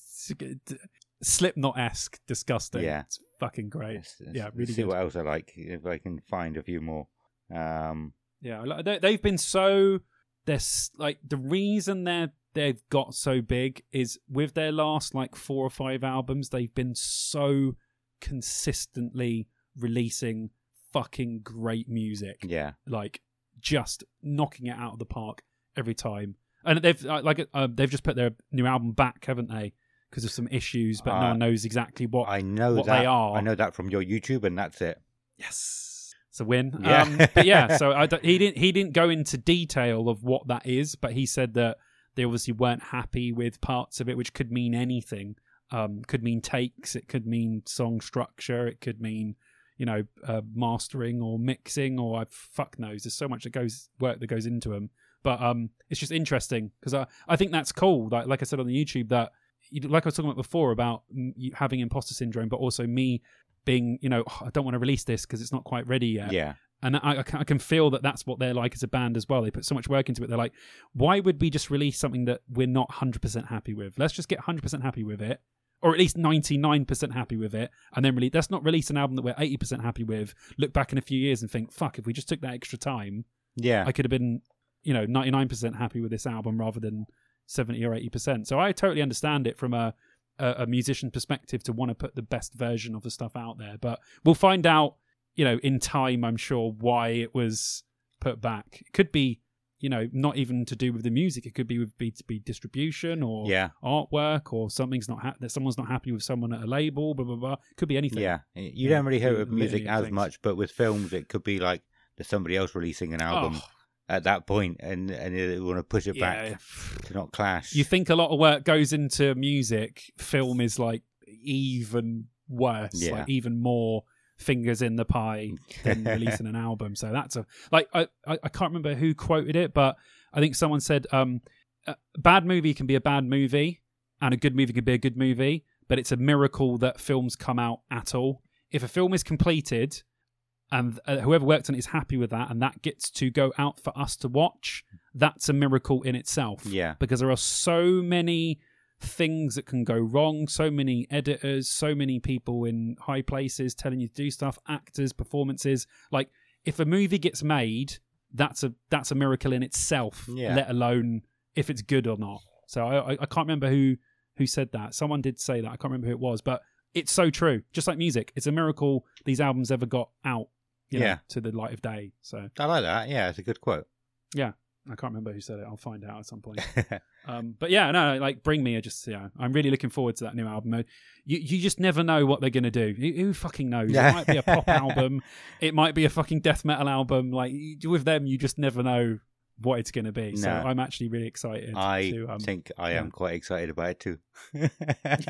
Slipknot esque, disgusting. Yeah. it's fucking great. Let's- let's- Yeah, really see good. what else I like if I can find a few more. Um, Yeah, they, they've been so. They're like the reason they're they've got so big is with their last like four or five albums, they've been so consistently releasing fucking great music. yeah, like just knocking it out of the park every time. And they've uh, like uh, they've just put their new album back, haven't they? Because of some issues, but no Uh, one knows exactly what. I know what that. they are. I know that from your YouTube, and that's it. yes, it's a win. Yeah. Um, but yeah, so I he didn't he didn't go into detail of what that is, but he said that they obviously weren't happy with parts of it, which could mean anything. Um, could mean takes, it could mean song structure, it could mean you know uh, mastering or mixing or I fuck knows. There's so much that goes work that goes into them, but um, it's just interesting because I I think that's cool. Like like I said on the YouTube that you, like I was talking about before about you having imposter syndrome, but also me being you know "Oh, I don't want to release this because it's not quite ready yet Yeah, and I, I can feel that that's what they're like as a band as well. They put so much work into it. They're like, why would we just release something that we're not 100% happy with? Let's just get 100% happy with it, or at least 99% happy with it, and then really, let's not release an album that we're 80% happy with. Look back in a few years and think, fuck, if we just took that extra time, yeah, I could have been, you know, 99% happy with this album rather than 70 or 80%. So I totally understand it from a a, a musician perspective to want to put the best version of the stuff out there. But we'll find out, you know, in time, I'm sure, why it was put back. It could be, you know, not even to do with the music. It could be with B2B distribution or yeah, artwork or something's not ha- that someone's not happy with someone at a label, blah, blah, blah. Could be anything. yeah. You Yeah, don't really hear it with music as things. much, but with films, it could be like there's somebody else releasing an album Oh, at that point, and and they want to push it yeah. back to not clash. You think a lot of work goes into music, film is like even worse, Yeah. like even more fingers in the pie than releasing an album. So that's a like I, I I can't remember who quoted it, but I think someone said um a bad movie can be a bad movie and a good movie can be a good movie, but it's a miracle that films come out at all. If a film is completed and uh, whoever worked on it is happy with that and that gets to go out for us to watch, that's a miracle in itself yeah, because there are so many things that can go wrong so many editors so many people in high places telling you to do stuff actors performances like if a movie gets made, that's a that's a miracle in itself. Yeah. Let alone if it's good or not. So I, I can't remember who who said that. Someone did say that. I can't remember who it was, but it's so true. Just like music, it's a miracle these albums ever got out. You know, Yeah. to the light of day. So I like that. Yeah, it's a good quote. I can't remember who said it. I'll find out at some point. Um, but yeah, no, like Bring Me, I just yeah, I'm really looking forward to that new album. Uh, You you just never know what they're gonna do. Who, who fucking knows? It might be a pop album, it might be a fucking death metal album. Like with them, you just never know what it's gonna be. So I'm actually really excited. I to, um, think I yeah. am quite excited about it too.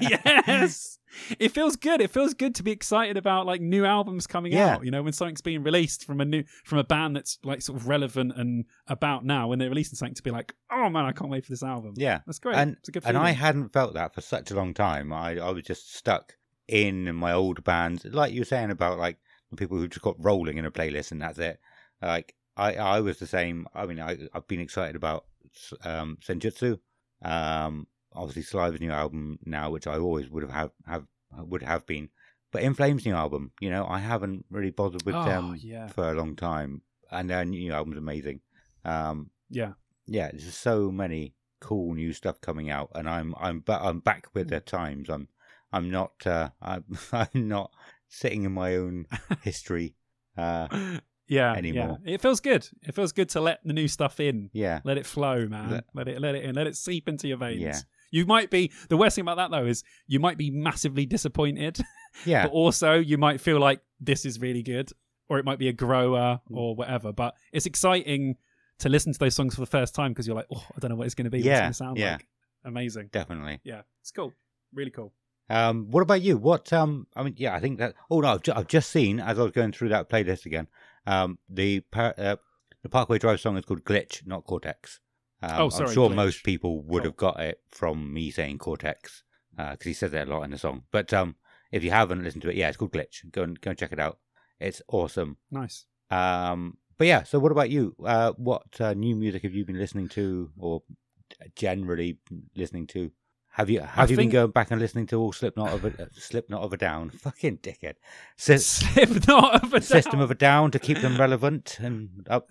yes, it feels good. It feels good to be excited about like new albums coming Yeah. out. You know, when something's being released from a new from a band that's like sort of relevant and about now, when they're releasing something to be like, oh man, I can't wait for this album. Yeah. that's great. And it's a good and I hadn't felt that for such a long time. I I was just stuck in my old bands, like you were saying about like people who just got rolling in a playlist and that's it. Like I I was the same. I mean I I've been excited about um Senjutsu, um obviously Saliva's new album now, which I always would have have, have would have been. But In Flames new album, you know, I haven't really bothered with oh, them yeah, for a long time, and their new album's amazing. Um, yeah. yeah, there's so many cool new stuff coming out, and I'm I'm ba- I'm back with the times. I'm I'm not uh, I'm I'm not sitting in my own history. Uh, yeah, anymore. Yeah. It feels good. It feels good to let the new stuff in. yeah, Let it flow, man. Let- Let, it let it in. Let it seep into your veins. Yeah. You might be the worst thing about that though is you might be massively disappointed, yeah, but also you might feel like this is really good, or it might be a grower or whatever. But it's exciting to listen to those songs for the first time because you're like, oh, I don't know what it's going to be. Yeah, What's it going to sound yeah. like? Amazing. definitely. Yeah, it's cool. Really cool. Um, what about you? What um, I mean, yeah, I think that. Oh no, I've, ju- I've just seen as I was going through that playlist again. Um, the par- uh, the Parkway Drive song is called Glitch, not Cortex. Um, Oh, sorry, I'm sure Glitch. most people would Cool. have got it from me saying Cortex because he says that a lot in the song. But um, if you haven't listened to it, yeah, it's called Glitch. Go and go and check it out. It's awesome. Nice. Um, but yeah, so what about you? Uh, what uh, new music have you been listening to, or generally listening to? Have you have you think- been going back and listening to all Slipknot of a uh, Slipknot of a Down? Fucking dickhead. Sys- Slipknot of a System Down. of a Down to keep them relevant and up.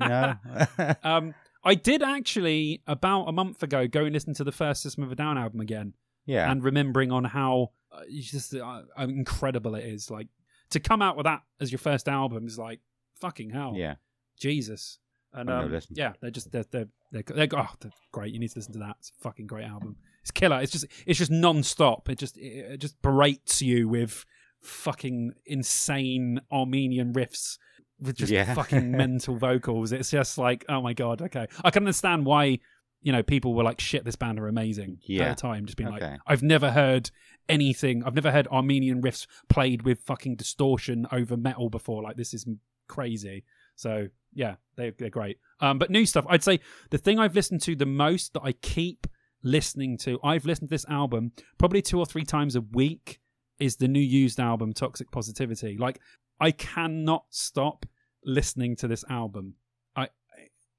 no. Um, I did actually about a month ago go and listen to the first System of a Down album again, yeah. and remembering on how uh, just uh, incredible it is. Like to come out with that as your first album is like fucking hell, yeah. Jesus. And um, yeah, they're just they're they're, they're, they're oh, they're great. You need to listen to that. It's a fucking great album. It's killer. It's just it's just non-stop. It just it, just berates you with fucking insane Armenian riffs with just Yeah. fucking mental vocals. It's just like oh my god. Okay, I can understand why you know people were like shit. This band are amazing Yeah. at the time. Just being like I've never heard anything. I've never heard Armenian riffs played with fucking distortion over metal before. Like this is crazy. So yeah, they, they're great. Um, but new stuff, I'd say the thing I've listened to the most that I keep listening to, I've listened to this album probably two or three times a week, is the new used album Toxic Positivity. Like I cannot stop listening to this album. I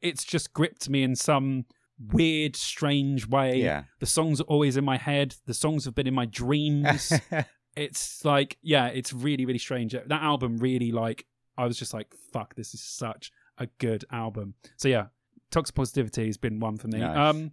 it's just gripped me in some weird, strange way. Yeah. The songs are always in my head. The songs have been in my dreams it's like yeah it's really really strange that album really like i was just like fuck this is such a good album so yeah toxic positivity has been one for me Nice. um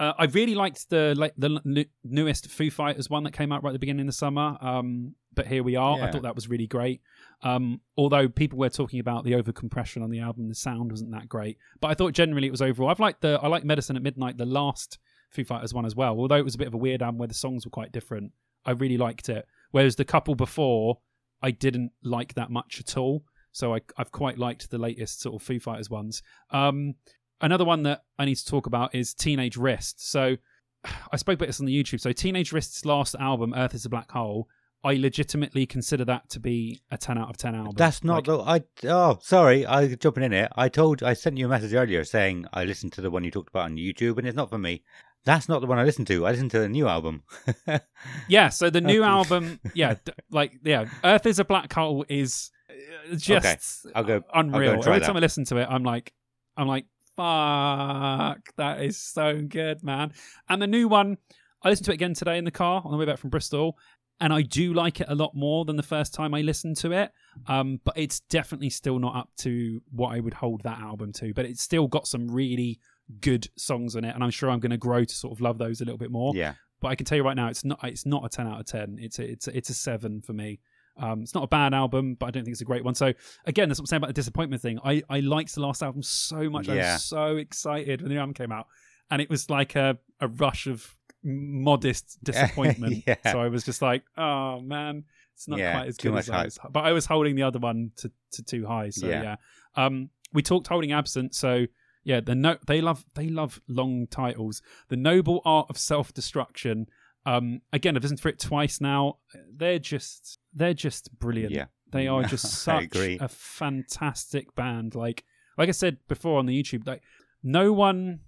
uh, I really liked the like the n- newest Foo Fighters one that came out right at the beginning of the summer. Um, but here we are. I thought that was really great. Um, although people were talking about the overcompression on the album, the sound wasn't that great. But I thought generally it was overall. I've liked the I like Medicine at Midnight, the last Foo Fighters one as well. Although it was a bit of a weird album where the songs were quite different. I really liked it. Whereas the couple before, I didn't like that much at all. So I, I've quite liked the latest sort of Foo Fighters ones. Um, another one that I need to talk about is Teenage Wrist. So I spoke about this on the YouTube. So Teenage Wrist's last album, Earth is a Black Hole, I legitimately consider that to be a 10 out of 10 album. That's not Like, the. I oh sorry, I jumping in here. I told I sent you a message earlier saying I listened to the one you talked about on YouTube, and it's not for me. That's not the one I listened to. I listened to the new album. Yeah, so the new album, yeah, like, yeah, Earth is a Black Hole is uh, just I'll go- unreal. and try Every that. time I listen to it, I'm like, I'm like, fuck, that is so good, man. And the new one, I listened to it again today in the car on the way back from Bristol, and I do like it a lot more than the first time I listened to it. Um, but it's definitely still not up to what I would hold that album to. But it's still got some really good songs on it, and I'm sure I'm going to grow to sort of love those a little bit more. Yeah. But I can tell you right now, it's not it's not a ten out of ten. It's a, it's a, it's a seven for me. Um, it's not a bad album, but I don't think it's a great one. So again, that's what I'm saying about the disappointment thing. I I liked the last album so much. I was so excited when the new album came out, and it was like a a rush of modest disappointment. Yeah. So I was just like, oh man, it's not Yeah, quite as good as I was. But I was holding the other one to to too high. So Yeah. yeah. Um, we talked Holding Absence. So yeah, the no they love they love long titles. The noble art of self destruction. Um, again, I've listened to it twice now. They're just they're just brilliant. Yeah. They are just such a fantastic band. Like like I said before on the YouTube, like no one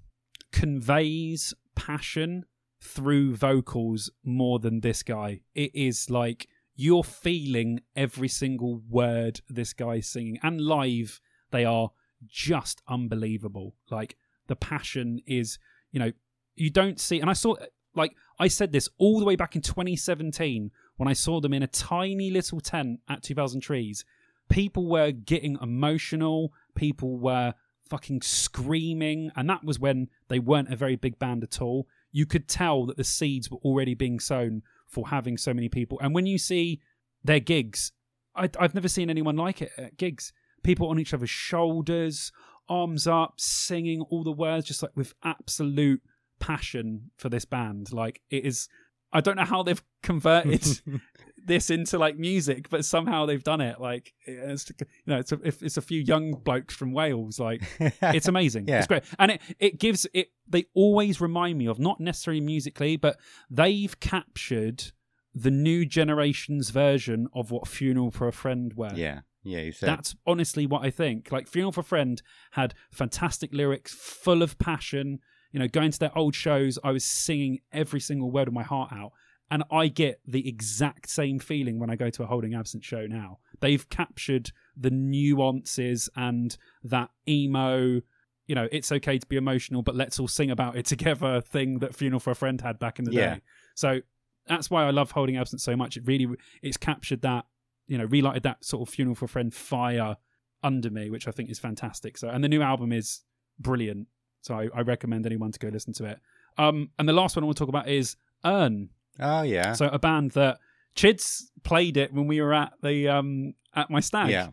conveys passion through vocals more than this guy. It is like you're feeling every single word this guy's singing. And live, they are just unbelievable. Like the passion is, you know, you don't see. And I saw, like, I said this all the way back in 2017 when I saw them in a tiny little tent at 2000 Trees. People were getting emotional. People were fucking screaming. And that was when they weren't a very big band at all. You could tell that the seeds were already being sown for having so many people. And when you see their gigs, I, I've never seen anyone like it at gigs. People on each other's shoulders, arms up, singing all the words, just like with absolute passion for this band. Like it is. I don't know how they've converted this into like music, but somehow they've done it. Like it's, you know, it's a, it's a few young blokes from Wales. Like it's amazing. Yeah. It's great, and it it gives it. They always remind me of not necessarily musically, but they've captured the new generation's version of what "Funeral for a Friend" were. yeah. Yeah. You said. That's honestly what I think. Like Funeral for a Friend had fantastic lyrics, full of passion. You know, going to their old shows, I was singing every single word of my heart out. And I get the exact same feeling when I go to a Holding Absence show now. They've captured the nuances and that emo, you know, it's okay to be emotional, but let's all sing about it together thing that Funeral for a Friend had back in the Yeah. day. So that's why I love Holding Absence so much. It really, it's captured that you know, relighted that sort of funeral for a friend fire under me, which I think is fantastic. So, and the new album is brilliant. So I, I recommend anyone to go listen to it. Um, and the last one I want to talk about is Urne. oh yeah. So a band that Chids played it when we were at the um at my stag, Yeah.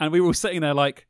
and we were all sitting there like,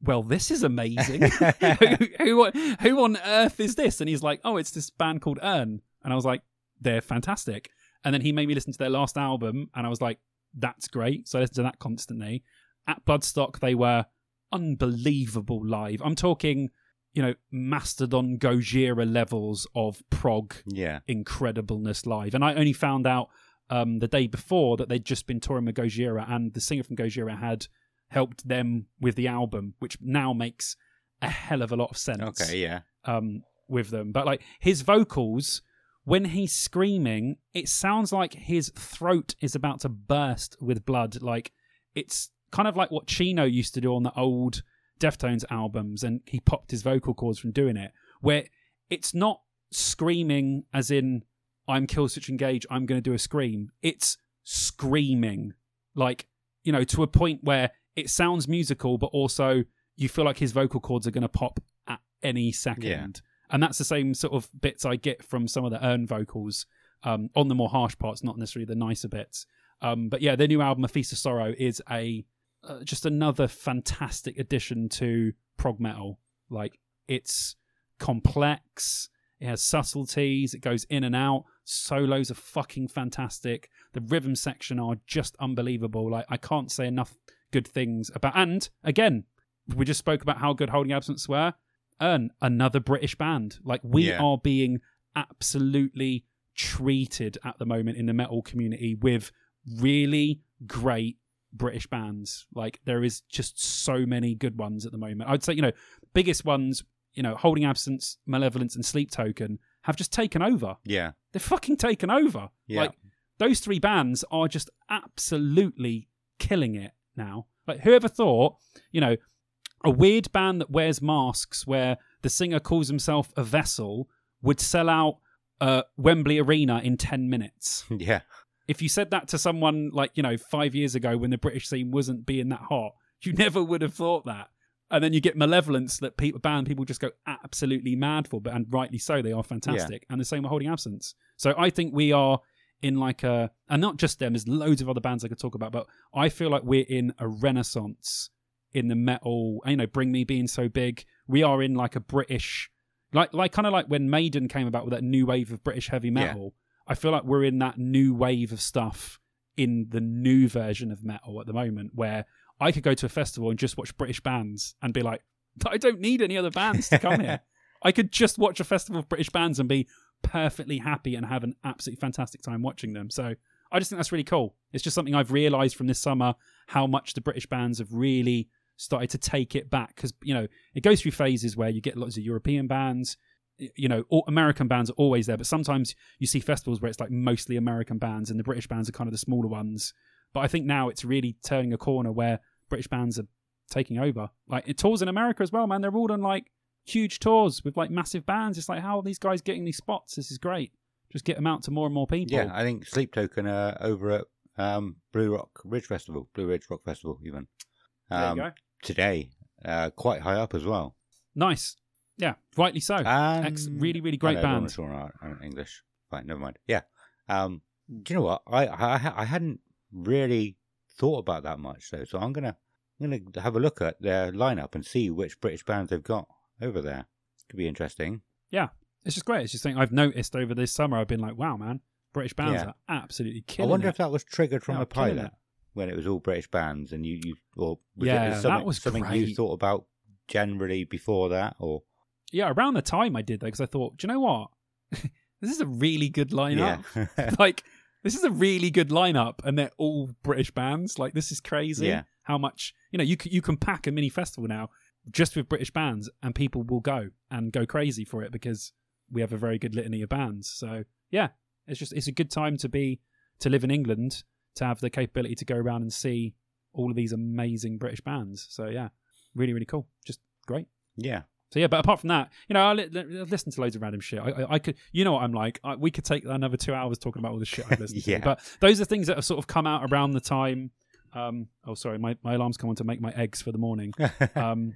"Well, this is amazing. who, who who on earth is this?" And he's like, "Oh, it's this band called Urne," and I was like, "They're fantastic." And then he made me listen to their last album, and I was like, "That's great." So I listened to that constantly. At Bloodstock, they were unbelievable live. I'm talking, you know, Mastodon Gojira levels of prog yeah. incredibleness live. And I only found out um, the day before that they'd just been touring with Gojira, and the singer from Gojira had helped them with the album, which now makes a hell of a lot of sense Okay. Yeah. um, with them. But like his vocals, when he's screaming, it sounds like his throat is about to burst with blood. Like it's kind of like what Chino used to do on the old Deftones albums, and he popped his vocal cords from doing it. Where it's not screaming as in I'm Killswitch Engage, I'm going to do a scream. It's screaming like you know to a point where it sounds musical, but also you feel like his vocal cords are going to pop at any second. Yeah. And that's the same sort of bits I get from some of the Urne vocals um, on the more harsh parts, not necessarily the nicer bits. Um, but yeah, their new album, A Feast of Sorrow, is a uh, just another fantastic addition to prog metal. Like it's complex, it has subtleties, it goes in and out. Solos are fucking fantastic. The rhythm section are just unbelievable. Like I can't say enough good things about. And again, we just spoke about how good Holding Absence were. Urne another British band. Like we Yeah. are being absolutely treated at the moment in the metal community with really great British bands. Like there is just so many good ones at the moment. I'd say, you know, biggest ones, you know, Holding Absence, Malevolence, and Sleep Token have just taken over. Yeah. They're fucking taken over. Yeah. Like those three bands are just absolutely killing it now. Like whoever thought, you know, a weird band that wears masks where the singer calls himself a vessel would sell out uh, Wembley Arena in 10 minutes. Yeah. If you said that to someone like you know five years ago when the British scene wasn't being that hot, you never would have thought that. And then you get malevolence that people band people just go absolutely mad for, but and rightly so. They are fantastic, and the same with Holding Absence. So I think we are in like a, and not just them. There's loads of other bands I could talk about, but I feel like we're in a renaissance in the metal. You know, Bring Me being so big, we are in like a British, like like kind of like when Maiden came about with that new wave of British heavy metal. I feel like we're in that new wave of stuff in the new version of metal at the moment, where I could go to a festival and just watch British bands and be like, I don't need any other bands to come here. I could just watch a festival of British bands and be perfectly happy and have an absolutely fantastic time watching them. So I just think that's really cool. It's just something I've realized from this summer how much the British bands have really started to take it back because you know it goes through phases where you get lots of European bands, you know, all, American bands are always there, but sometimes you see festivals where it's like mostly American bands and the British bands are kind of the smaller ones. But I think now it's really turning a corner where British bands are taking over. Like it tours in America as well, man. They're all on like huge tours with like massive bands. It's like how are these guys getting these spots? This is great. Just get them out to more and more people. Yeah, I think Sleep Token are over at um, Blue Rock Ridge Festival, Blue Ridge Rock Festival, even there um, you go. today, uh, quite high up as well. Nice. Yeah, rightly so. Um, Ex- really, really great band. Sure, aren't- aren't English. Fine, never mind. Yeah. Um, do you know what? I, I I hadn't really thought about that much though, so I'm gonna I'm gonna have a look at their lineup and see which British bands they've got over there. Could be interesting. Yeah, it's just great. It's just something I've noticed over this summer. I've been like, wow, man, British bands Yeah. are absolutely killing. I wonder it. if that was triggered from Yeah, a pilot when it was all British bands, and you you or was Yeah, it that something, was something you thought about generally before that, or yeah, around the time I did that because I thought, do you know what? this is a really good lineup. yeah, like, this is a really good lineup, and they're all British bands. Like, this is crazy. Yeah. How much you know? You c- you can pack a mini festival now just with British bands, and people will go and go crazy for it because we have a very good litany of bands. So yeah, it's just it's a good time to be to live in England to have the capability to go around and see all of these amazing British bands. So yeah, really really cool. Just great. yeah. So yeah, but apart from that, you know, I li- li- listen to loads of random shit. I, I, I could, you know, what I'm like. I, we could take another two hours talking about all the shit I've listened Yeah. to. But those are things that have sort of come out around the time. Um, oh, sorry, my, my alarm's come on to make my eggs for the morning. Um,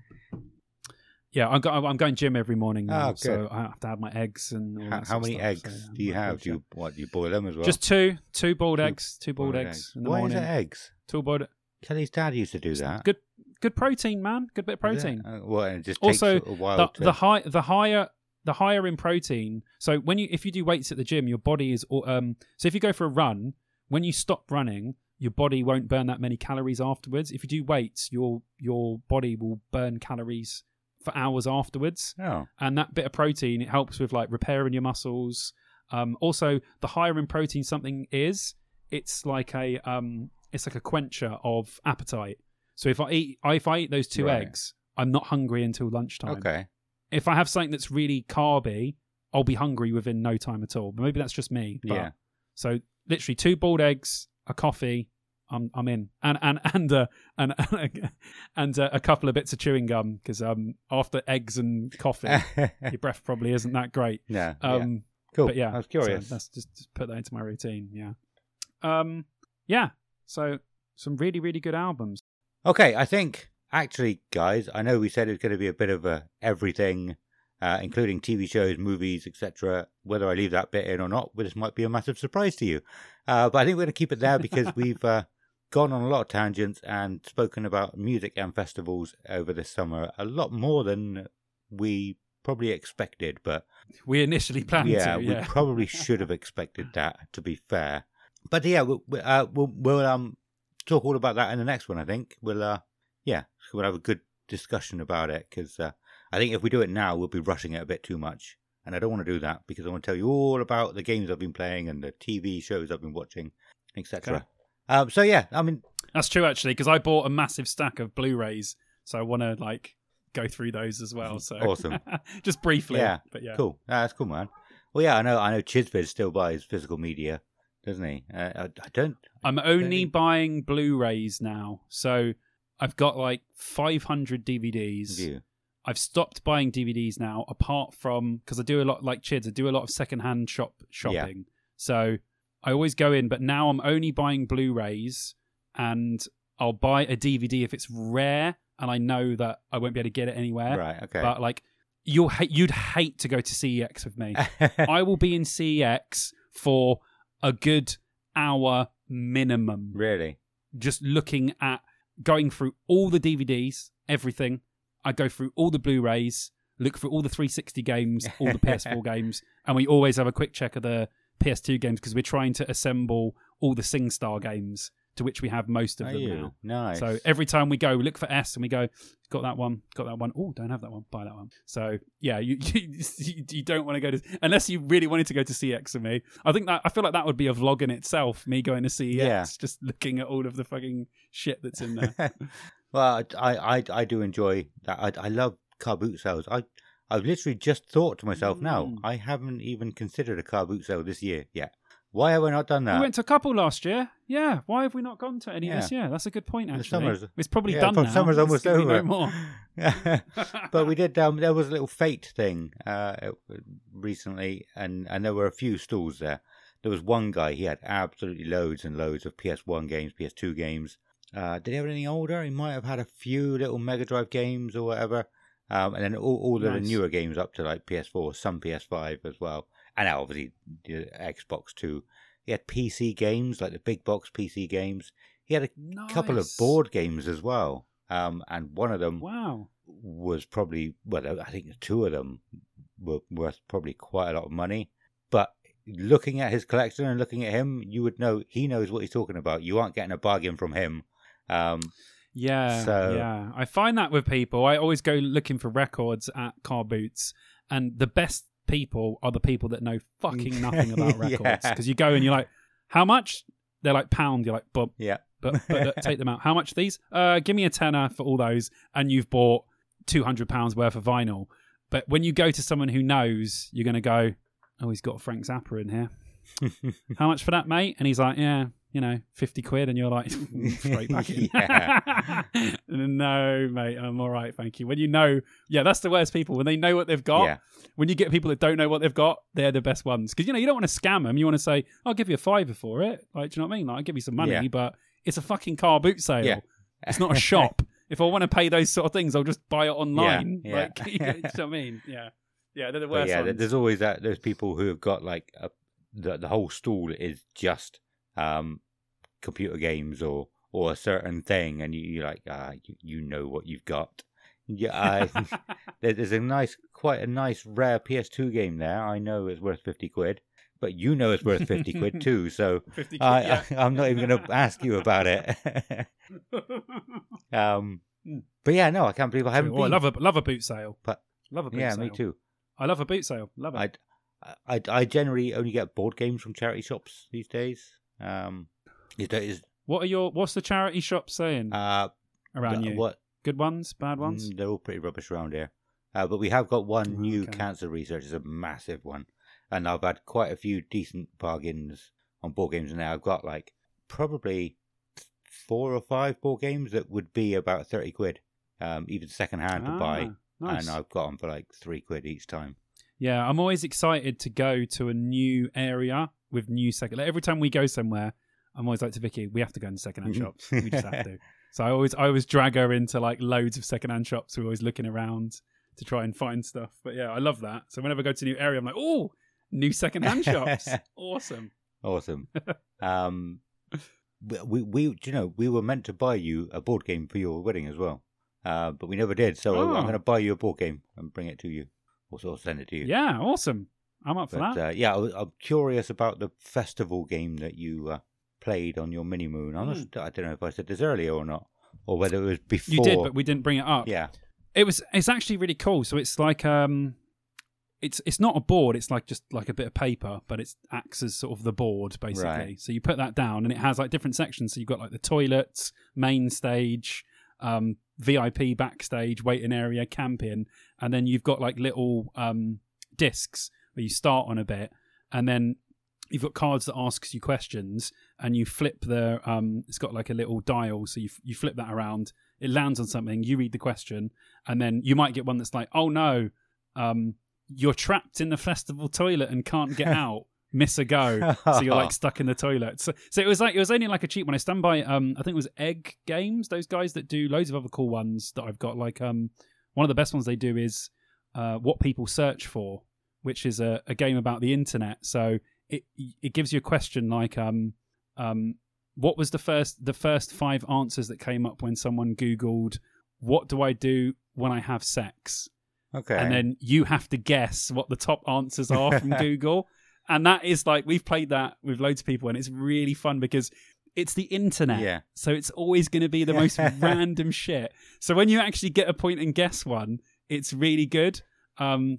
yeah, I'm, go- I'm going gym every morning now, Oh, so. I have to have my eggs and all how, how many eggs so, yeah, do you have? Do you what? Do you boil them as well? Just two, two boiled Two eggs, two boiled, eggs, in the Why morning. is it eggs? Two boiled. Kelly's dad used to do that. Good, good protein, man. Good bit of protein. Uh, well, and it just Also, takes a while the, to. the high the higher the higher in protein so when you if you do weights at the gym your body is um so if you go for a run when you stop running your body won't burn that many calories afterwards if you do weights your your body will burn calories for hours afterwards oh, and that bit of protein it helps with like repairing your muscles um also the higher in protein something is it's like a um it's like a quencher of appetite so if i eat if i eat those two Right. eggs i'm not hungry until lunchtime okay. if I have something that's really carby, I'll be hungry within no time at all. But maybe that's just me. But, Yeah. So literally two boiled eggs, a coffee, I'm I'm in, and and and uh, and and uh, a couple of bits of chewing gum because um after eggs and coffee, your breath probably isn't that great. yeah. yeah. Um, Cool. but yeah, I was so curious. let's just, just put that into my routine. Yeah. Um. Yeah. So some really really good albums. Okay, I think actually, guys, I know we said it's going to be a bit of a everything, uh, including TV shows, movies, etc. Whether I leave that bit in or not, this might be a massive surprise to you. Uh, but I think we're going to keep it there because we've uh, gone on a lot of tangents and spoken about music and festivals over this summer a lot more than we probably expected. But We initially planned yeah, to. we probably should have expected that. To be fair, but yeah, we- uh, we'll, we'll um talk all about that in the next one. I think we'll uh yeah we'll have a good discussion about it because uh, I think if we do it now, we'll be rushing it a bit too much, and I don't want to do that because I want to tell you all about the games I've been playing and the TV shows I've been watching, etc. Okay. Um, so yeah, I mean, That's true actually, because I bought a massive stack of Blu-rays, so I want to like go through those as well. So Awesome. just briefly. Yeah, but yeah, cool. Ah, that's cool, man. Well, yeah, I know. I know. Chidzvidz still buys physical media, doesn't he? Uh, I, I don't. I'm only Really? buying Blu-rays now, so I've got like 500 DVDs. View. I've stopped buying DVDs now, apart from because I do a lot like Chids. I do a lot of secondhand shop shopping. So I always go in, but now I'm only buying Blu-rays, and I'll buy a DVD if it's rare, and I know that I won't be able to get it anywhere. Right. Okay. But like, you'll hate, you'd hate to go to CEX with me. I will be in CEX for a good hour minimum, really. just looking at going through all the DVDs, everything. I go through all the Blu-rays, look through all the 360 games, all the PS4 games, and we always have a quick check of the PS2 games because we're trying to assemble all the SingStar games to which we have most of Are them you now. nice? So every time we go, we look for S and we go, got that one, got that one. Oh, don't have that one, buy that one. So yeah, you you, you don't want to go to unless you really wanted to go to CEX me. I think that I feel like that would be a vlog in itself. Me going to CEX, Yeah. just looking at all of the fucking shit that's in there. well, I, I I do enjoy that. I, I love car boot sales. I I've literally just thought to myself, now Mm. I haven't even considered a car boot sale this year yet. Why have we not done that? we went to a couple last year. Yeah, why have we not gone to any Yeah. this year? That's a good point. Actually, The summer's- it's probably yeah, done now. summer's almost over. No more. but we did. Um, there was a little fate thing uh, recently, and and there were a few stalls there. There was one guy. He had absolutely loads and loads of PS1 games, PS2 games. Uh, did he have anything older? He might have had a few little Mega Drive games or whatever. Um, and then all, all of the newer games up to like PS4, some PS5 as well, and obviously the Xbox too. He had PC games like the big box PC games. He had a couple of board games as well. Um, and one of them Wow. was probably well, I think the two of them were worth probably quite a lot of money. But looking at his collection and looking at him, you would know he knows what he's talking about. You aren't getting a bargain from him. Um, Yeah, So- yeah. I find that with people. I always go looking for records at car boots, and the best people are the people that know fucking nothing about records. Yeah. Because you go and you're like, "How much?" They're like pound. You're like, "But, yeah, but, but take them out. How much these? Uh, give me a tenner for all those." And you've bought two hundred pounds worth of vinyl. But when you go to someone who knows, you're going to go, "Oh, he's got Frank Zappa in here. How much for that, mate?" And he's like, "Yeah." You know, fifty quid, and you're like straight back in. No, mate, I'm all right, thank you. When you know, yeah, that's the worst people when they know what they've got. yeah, When you get people that don't know what they've got, they're the best ones because you know you don't want to scam them. You want to say, "I'll give you a fiver for it." Like, do you know what I mean? Like, I'll give you some money, Yeah. but it's a fucking car boot sale. Yeah. It's not a shop. if I want to pay those sort of things, I'll just buy it online. yeah. Like, you know what I mean? Yeah, yeah, they're the worst yeah. ones. There's always that. Those people who have got like a, the the whole stall is just um, computer games or or a certain thing, and you, you're like, ah, you, you know what you've got. Yeah, I, There's a nice, quite a nice rare PS2 game there. I know it's worth fifty quid, but you know it's worth fifty quid too. So quid, I, yeah. I, I'm not even going to ask you about it. um, but yeah, no, I can't believe I haven't Oh, I love a love a boot sale. But- love a boot yeah, sale. me too. I love a boot sale. Love it. I, I, I generally only get board games from charity shops these days. Um, is that is What are your What's the charity shop saying uh around th- you? what Good ones, bad ones. Mm, they're all pretty rubbish around here. Uh, but we have got one Oh, new okay. cancer research. It's a massive one. And I've had quite a few decent bargains on board games now. I've got like probably four or five board games that would be about 30 quid, um, even second hand to buy. Ah, nice. And I've got them for like three quid each time. Yeah, I'm always excited to go to a new area with new second. Like every time we go somewhere, I'm always like to Vicky, we have to go into secondhand Mhm. shops. We just have to. So I always, I always drag her into like loads of secondhand shops. We're always looking around to try and find stuff. But yeah, I love that. So whenever I go to a new area, I'm like, oh, new secondhand shops, awesome. Awesome. um, we, we, you know, we were meant to buy you a board game for your wedding as well. Uh, but we never did. So Oh. I'm going to buy you a board game and bring it to you. Also, send it to you. Yeah, awesome. I'm up for But that. uh, yeah, I, I'm curious about the festival game that you uh, played on your mini moon. I'm not- I don't know if I said this earlier or not, or whether it was before. You did, but we didn't bring it up. yeah, It was. It's actually really cool. So it's like um, it's it's not a board. It's like just like a bit of paper, but it acts as sort of the board basically. Right. So you put that down, and it has like different sections. So you've got like the toilets, main stage, um, VIP backstage, waiting area, camping, and then you've got like little um discs where you start on a bit, and then you've got cards that asks you questions, and you flip the um. It's got like a little dial, so you f- you flip that around. It lands on something. You read the question, and then you might get one that's like, "Oh no, um, you're trapped in the festival toilet and can't get out. miss a go, so you're like stuck in the toilet. So, so it was like it was only like a cheap one. I stand by. Um, I think it was Egg Games. Those guys that do loads of other cool ones that I've got. Like um, one of the best ones they do is uh, what people search for, which is a, a game about the internet. So it it gives you a question like um um what was the first the first five answers that came up when someone googled what do I do when I have sex? Okay. and then you have to guess what the top answers are from Google. And that is like we've played that with loads of people, and it's really fun because it's the internet. Yeah. So it's always going to be the most random shit. So when you actually get a point and guess one, it's really good. Um,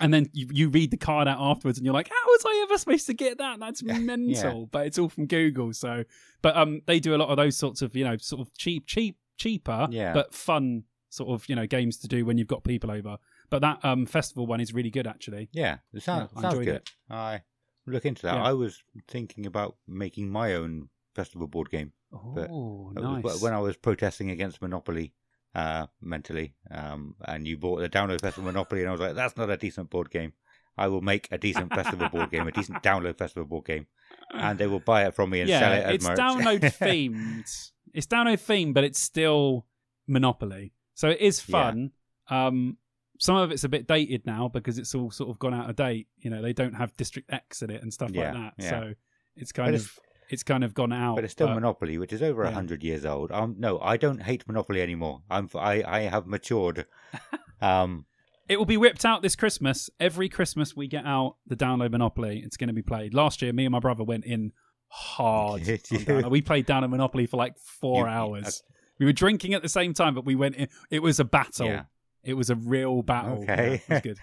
and then you, you read the card out afterwards, and you're like, "How was I ever supposed to get that? That's mental." But it's all from Google. So, but um, they do a lot of those sorts of you know sort of cheap, cheap, cheaper, Yeah. but fun sort of you know games to do when you've got people over. But that um festival one is really good actually. Yeah, it sounds, Yeah, sounds good. it. I look into that. Yeah. I was thinking about making my own festival board game Oh, nice. wh- when I was protesting against Monopoly uh, mentally. Um, and you bought the download festival Monopoly, and I was like, that's not a decent board game. I will make a decent festival board game, a decent download festival board game, and they will buy it from me and yeah, sell it as it's merch. download themed. It's download themed, but it's still Monopoly. So it is Yeah. fun. Um, some of it's a bit dated now because it's all sort of gone out of date. You know, they don't have District X in it and stuff Yeah, like that. yeah. So it's kind of it's kind of gone out. but it's still Monopoly, which is over a yeah. hundred years old. Um, no, I don't hate Monopoly anymore. I'm I I have matured. Um, It will be whipped out this Christmas. Every Christmas we get out the download Monopoly. It's going to be played. Last year, me and my brother went in hard. Did on you? download. We played down download Monopoly for like four You- you- hours. We were drinking at the same time, but we went in. It was a battle. Yeah. It was a real battle. Okay. Yeah, it was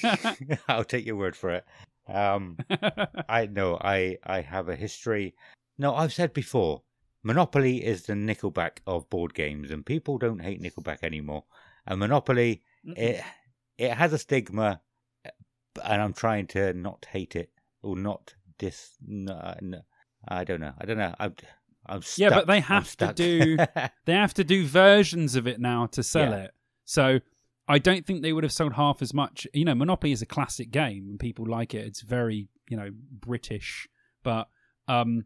good. I'll take your word for it. Um, I know I I have a history. No, I've said before, Monopoly is the Nickelback of board games, and people don't hate Nickelback anymore. And Monopoly, it it has a stigma, and I'm trying to not hate it or not dis. No, no, I don't know. I don't know. I'm I'm stuck. Yeah, but they have to do- they have to do versions of it now to sell Yeah. it. So I don't think they would have sold half as much. You know, Monopoly is a classic game and people like it. It's very, you know, British. But um,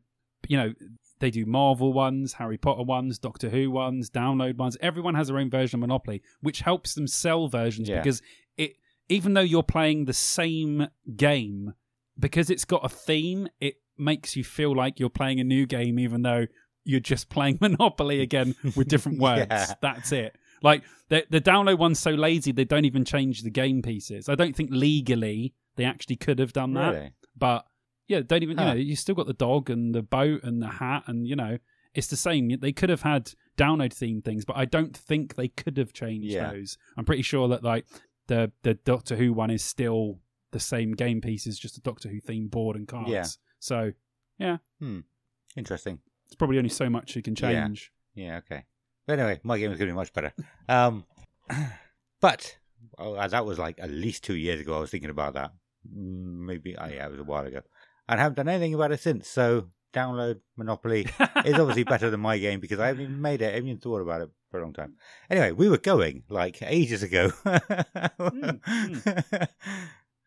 you know, they do Marvel ones, Harry Potter ones, Doctor Who ones, download ones. Everyone has their own version of Monopoly, which helps them sell versions Yeah. because it even though you're playing the same game, because it's got a theme, it makes you feel like you're playing a new game, even though you're just playing Monopoly again with different words. Yeah. That's it. Like the the download one's so lazy they don't even change the game pieces. I don't think legally they actually could have done that. really. But yeah, don't even Huh. you know you still got the dog and the boat and the hat and you know it's the same. They could have had download themed things, but I don't think they could have changed Yeah. those. I'm pretty sure that like the the Doctor Who one is still the same game pieces, just a Doctor Who themed board and cards. Yeah. So yeah, hmm. Interesting. it's probably only so much you can change. Yeah. change. Yeah, okay. But anyway, my game is going to be much better. Um, but oh, that was like at least two years ago. I was thinking about that. Mm, Maybe, oh, yeah, it was a while ago. And I haven't done anything about it since. So download Monopoly is obviously better than my game because I haven't even made it. I haven't even thought about it for a long time. Anyway, we were going like ages ago.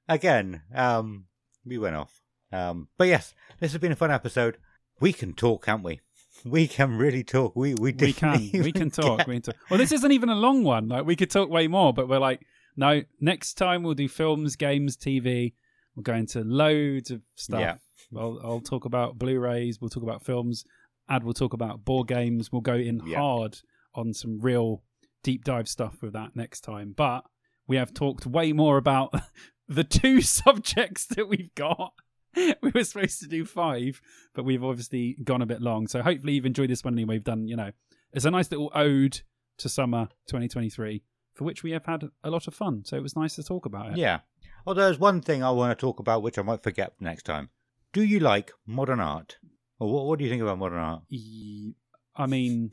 Again, um, we went off. Um, but yes, this has been a fun episode. We can talk, can't we? We can really talk. We we, we can. we can talk. get- we can talk. Well this isn't even a long one. Like we could talk way more but we're like no next time we'll do films games tv we'll go into loads of stuff. Yeah. I'll, I'll talk about blu-rays. We'll talk about films. Ad We'll talk about board games. We'll go in Yeah. hard on some real deep dive stuff with that next time. But we have talked way more about the two subjects that we've got we were supposed to do five, but we've obviously gone a bit long. So hopefully you've enjoyed this one anyway. We've done, you know, it's a nice little ode to summer 2023, for which we have had a lot of fun. So it was nice to talk about it. Yeah. Although there's one thing I want to talk about which I might forget next time. Do you like modern art? Or what, what do you think about modern art? I mean,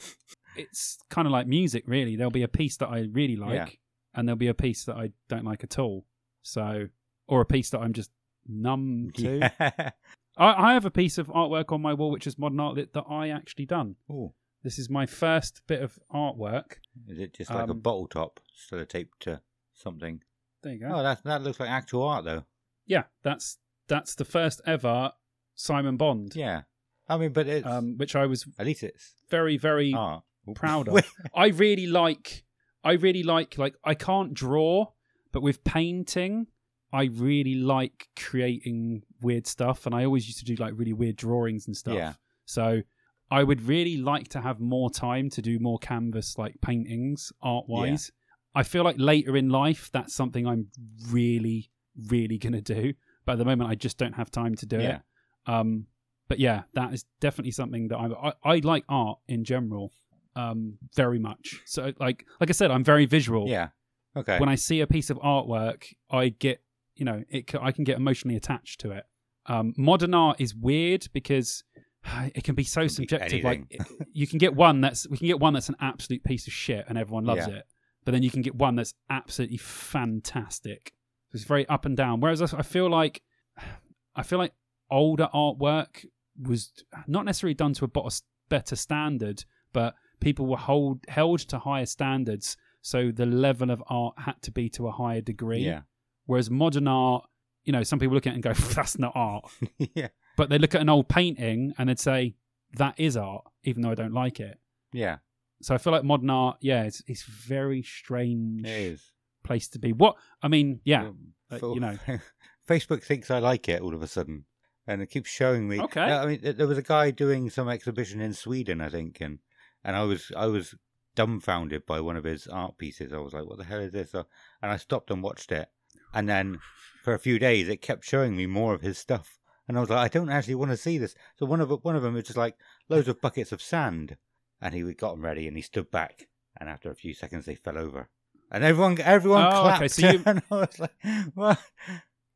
it's kind of like music, really. There'll be a piece that I really like, Yeah. and there'll be a piece that I don't like at all. So, or a piece that I'm just numb to. Yeah. I, I have a piece of artwork on my wall which is modern art that, that I actually done. Ooh. This is my first bit of artwork. Is it just like a Um, bottle top still taped to something? There you go. Oh, that that looks like actual art though. yeah, that's that's the first ever Simon Bond, Yeah. I mean, but it's um, which I was at least it's very very art. proud of. I really like I really like like I can't draw, but with painting, I really like creating weird stuff and I always used to do like really weird drawings and stuff. Yeah. So I would really like to have more time to do more canvas like paintings art wise. Yeah. I feel like later in life that's something I'm really really going to do, but at the moment I just don't have time to do Yeah. it. Um but yeah, that is definitely something that I'm, I I like art in general um very much. So like like I said I'm very visual Yeah. Okay. when I see a piece of artwork, I get you know it. I can get emotionally attached to it. Um, modern art is weird because it can be so be subjective. Like you can get one that's we can get one that's an absolute piece of shit and everyone loves Yeah. it, but then you can get one that's absolutely fantastic. It's very up and down. Whereas I I feel like I feel like older artwork was not necessarily done to a better standard, but people were hold, held to higher standards, so the level of art had to be to a higher degree. yeah. Whereas modern art, you know, some people look at it and go, "That's not art," yeah. but they look at an old painting and they'd say, "That is art," even though I don't like it. Yeah. So I feel like modern art, yeah, it's it's very strange It place to be. What I mean, yeah, Um, uh, you know. Facebook thinks I like it all of a sudden, and it keeps showing me. Okay. I mean, there was a guy doing some exhibition in Sweden, I think, and and I was I was dumbfounded by one of his art pieces. I was like, "What the hell is this?" And I stopped and watched it, and then for a few days it kept showing me more of his stuff, and I was like, "I don't actually want to see this." So one of one of them was just like loads of buckets of sand, and he got them ready, and he stood back, and after a few seconds they fell over. And everyone, everyone Oh, okay, clapped. so you- and I was like, "What?"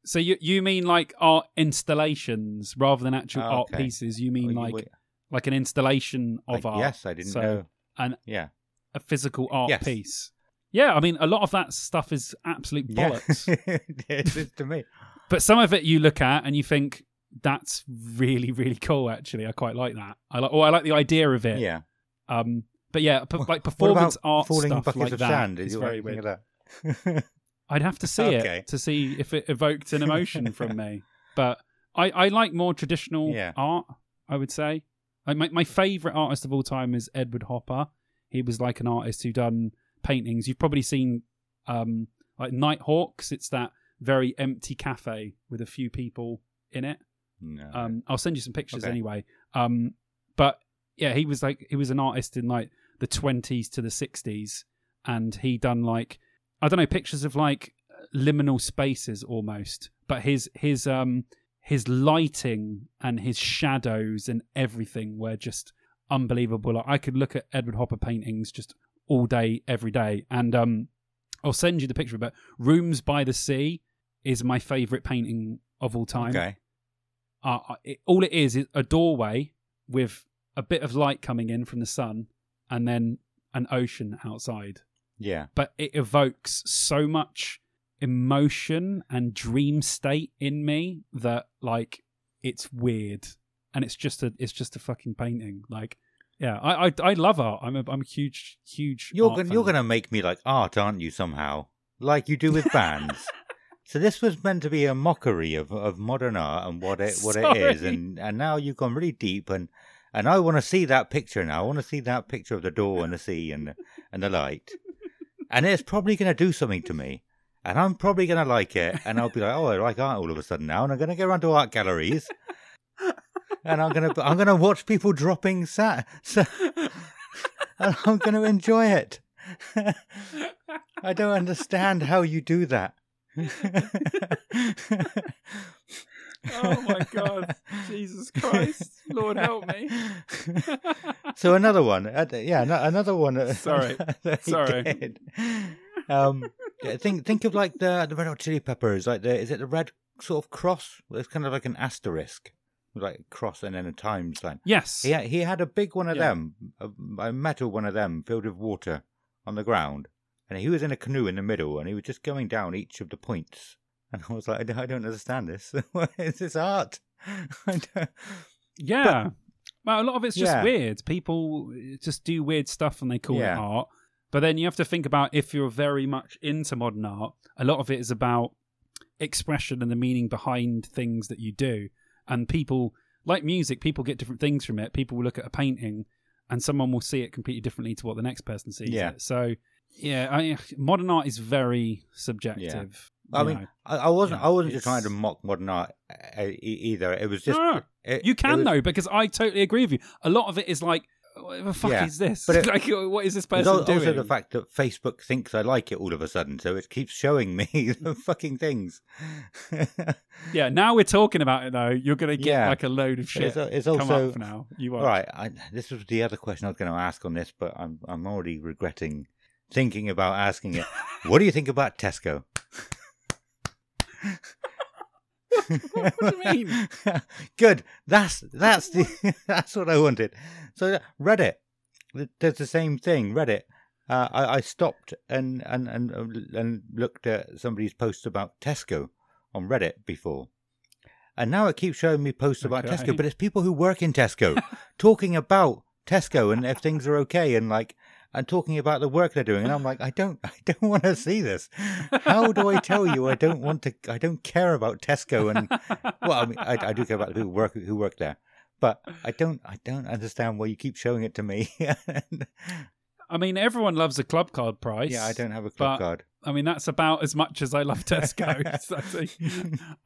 So you you mean like art installations rather than actual Oh, art okay. pieces? You oh, mean Oh, like wait, like an installation of I- art? Yes, I didn't So- know. and- yeah, a physical art Yes. piece. Yeah, I mean, a lot of that stuff is absolute bollocks. yeah, it is to me. but some of it you look at and you think that's really, really cool. Actually, I quite like that. I like, or I like the idea of it. Yeah, Um, but yeah, p- like performance art falling stuff like of that sand. is very weird. I'd have to see Okay. it to see if it evoked an emotion from me. But I, I like more traditional Yeah. art. I would say. Like my my favorite artist of all time is Edward Hopper. He was like an artist who done paintings. You've probably seen um like Nighthawks. It's that very empty cafe with a few people in it. no. Um, I'll send you some pictures Okay. anyway. Um, but yeah, he was like he was an artist in like the twenties to the sixties, and he done like I don't know pictures of like liminal spaces almost. But his his um his lighting and his shadows and everything were just unbelievable. Like, I could look at Edward Hopper paintings just all day, every day, and um, I'll send you the picture. But Rooms by the Sea is my favorite painting of all time okay. uh, it, all it is is a doorway with a bit of light coming in from the sun and then an ocean outside. Yeah. But it evokes so much emotion and dream state in me that like it's weird and it's just a it's just a fucking painting like yeah i i, I love art i'm a i'm a huge huge You're art gonna, you're gonna make me like art, aren't you? Somehow, like you do with bands. so this was meant to be a mockery of, of modern art and what it what it is, and and now you've gone really deep and. And I want to see that picture now. I want to see that picture of the door and the sea and and the light. And it's probably going to do something to me. And I'm probably going to like it. And I'll be like, oh, I like art all of a sudden now. And I'm going to go around to art galleries. And I'm going to I'm to watch people dropping sat. And I'm going to enjoy it. I don't understand how you do that. oh my god jesus christ lord help me so another one, uh, yeah, another one. uh, Sorry. Sorry. did. Um, think think of like the the red hot chili peppers, like the is it the red sort of cross? It's kind of like an asterisk, like a cross and then a time sign. yes He had, he had a big one of Yeah. them, a, a metal one of them filled with water on the ground, and he was in a canoe in the middle, and he was just going down each of the points. And I was like, I don't, understand this. What is this art? Don't... Uh, yeah. well, a lot of it's just Yeah. weird. People just do weird stuff and they call Yeah. it art. But then you have to think about if you're very much into modern art, a lot of it is about expression and the meaning behind things that you do. And people, like music, people get different things from it. People will look at a painting and someone will see it completely differently to what the next person sees Yeah. it. So, yeah, I, modern art is very subjective. yeah. I mean, know. I, wasn't. Yeah, I wasn't just trying to mock modern art uh, either. It was just. No, no, it- you can was- though, because I totally agree with you. A lot of it is like, what the fuck Yeah, is this? but it- like, what is this person al- doing? also the fact that Facebook thinks I like it all of a sudden, so it keeps showing me the fucking things. yeah, now we're talking about it though. You're gonna get Yeah. like a load of shit. it's, it's come also now. You all right. I, this was the other question I was going to ask on this, but I'm I'm already regretting thinking about asking it. what do you think about Tesco? what do you mean? Good. That's that's the that's what I wanted. So Reddit, does the same thing. Reddit. Uh, I, I stopped and, and and and looked at somebody's post about Tesco on Reddit before, and now it keeps showing me posts about Okay. Tesco. But it's people who work in Tesco talking about Tesco and if things are okay and like and talking about the work they're doing. And I'm like, I don't, I don't want to see this. How do I tell you I don't want to? I don't care about Tesco and well, I mean, I, I do care about the people who work who work there, but I don't. I don't understand why you keep showing it to me. I mean, everyone loves a club card price. yeah, I don't have a club But- card. I mean, that's about as much as I love Tesco. So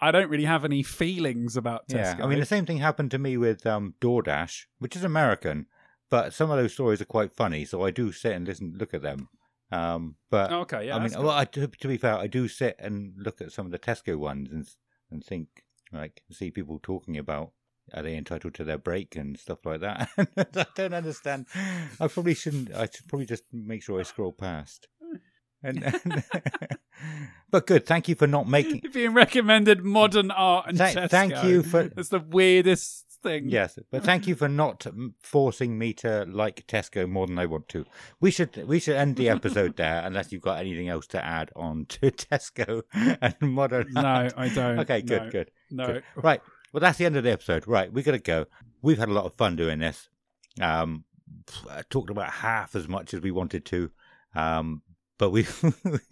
I don't really have any feelings about Tesco. Yeah, I mean, the same thing happened to me with um, DoorDash, which is American, but some of those stories are quite funny, so I do sit and listen, look at them. Um, but Oh, okay, yeah. I mean, well, I, to, to be fair, I do sit and look at some of the Tesco ones and and think like see people talking about are they entitled to their break and stuff like that. I don't understand. I probably shouldn't. I should probably just make sure I scroll past. And, and but good. Thank you for not making. being recommended modern art and Thank- Tesco. thank you for- It's the weirdest thing. Yes, but thank you for not forcing me to like Tesco more than I want to. We should we should end the episode there, unless you've got anything else to add on to Tesco and modern. No, I don't. Okay, good, No. good. No. Good. Right. Well, that's the end of the episode. Right. We got to go. We've had a lot of fun doing this. Um, I talked about half as much as we wanted to. Um, but we,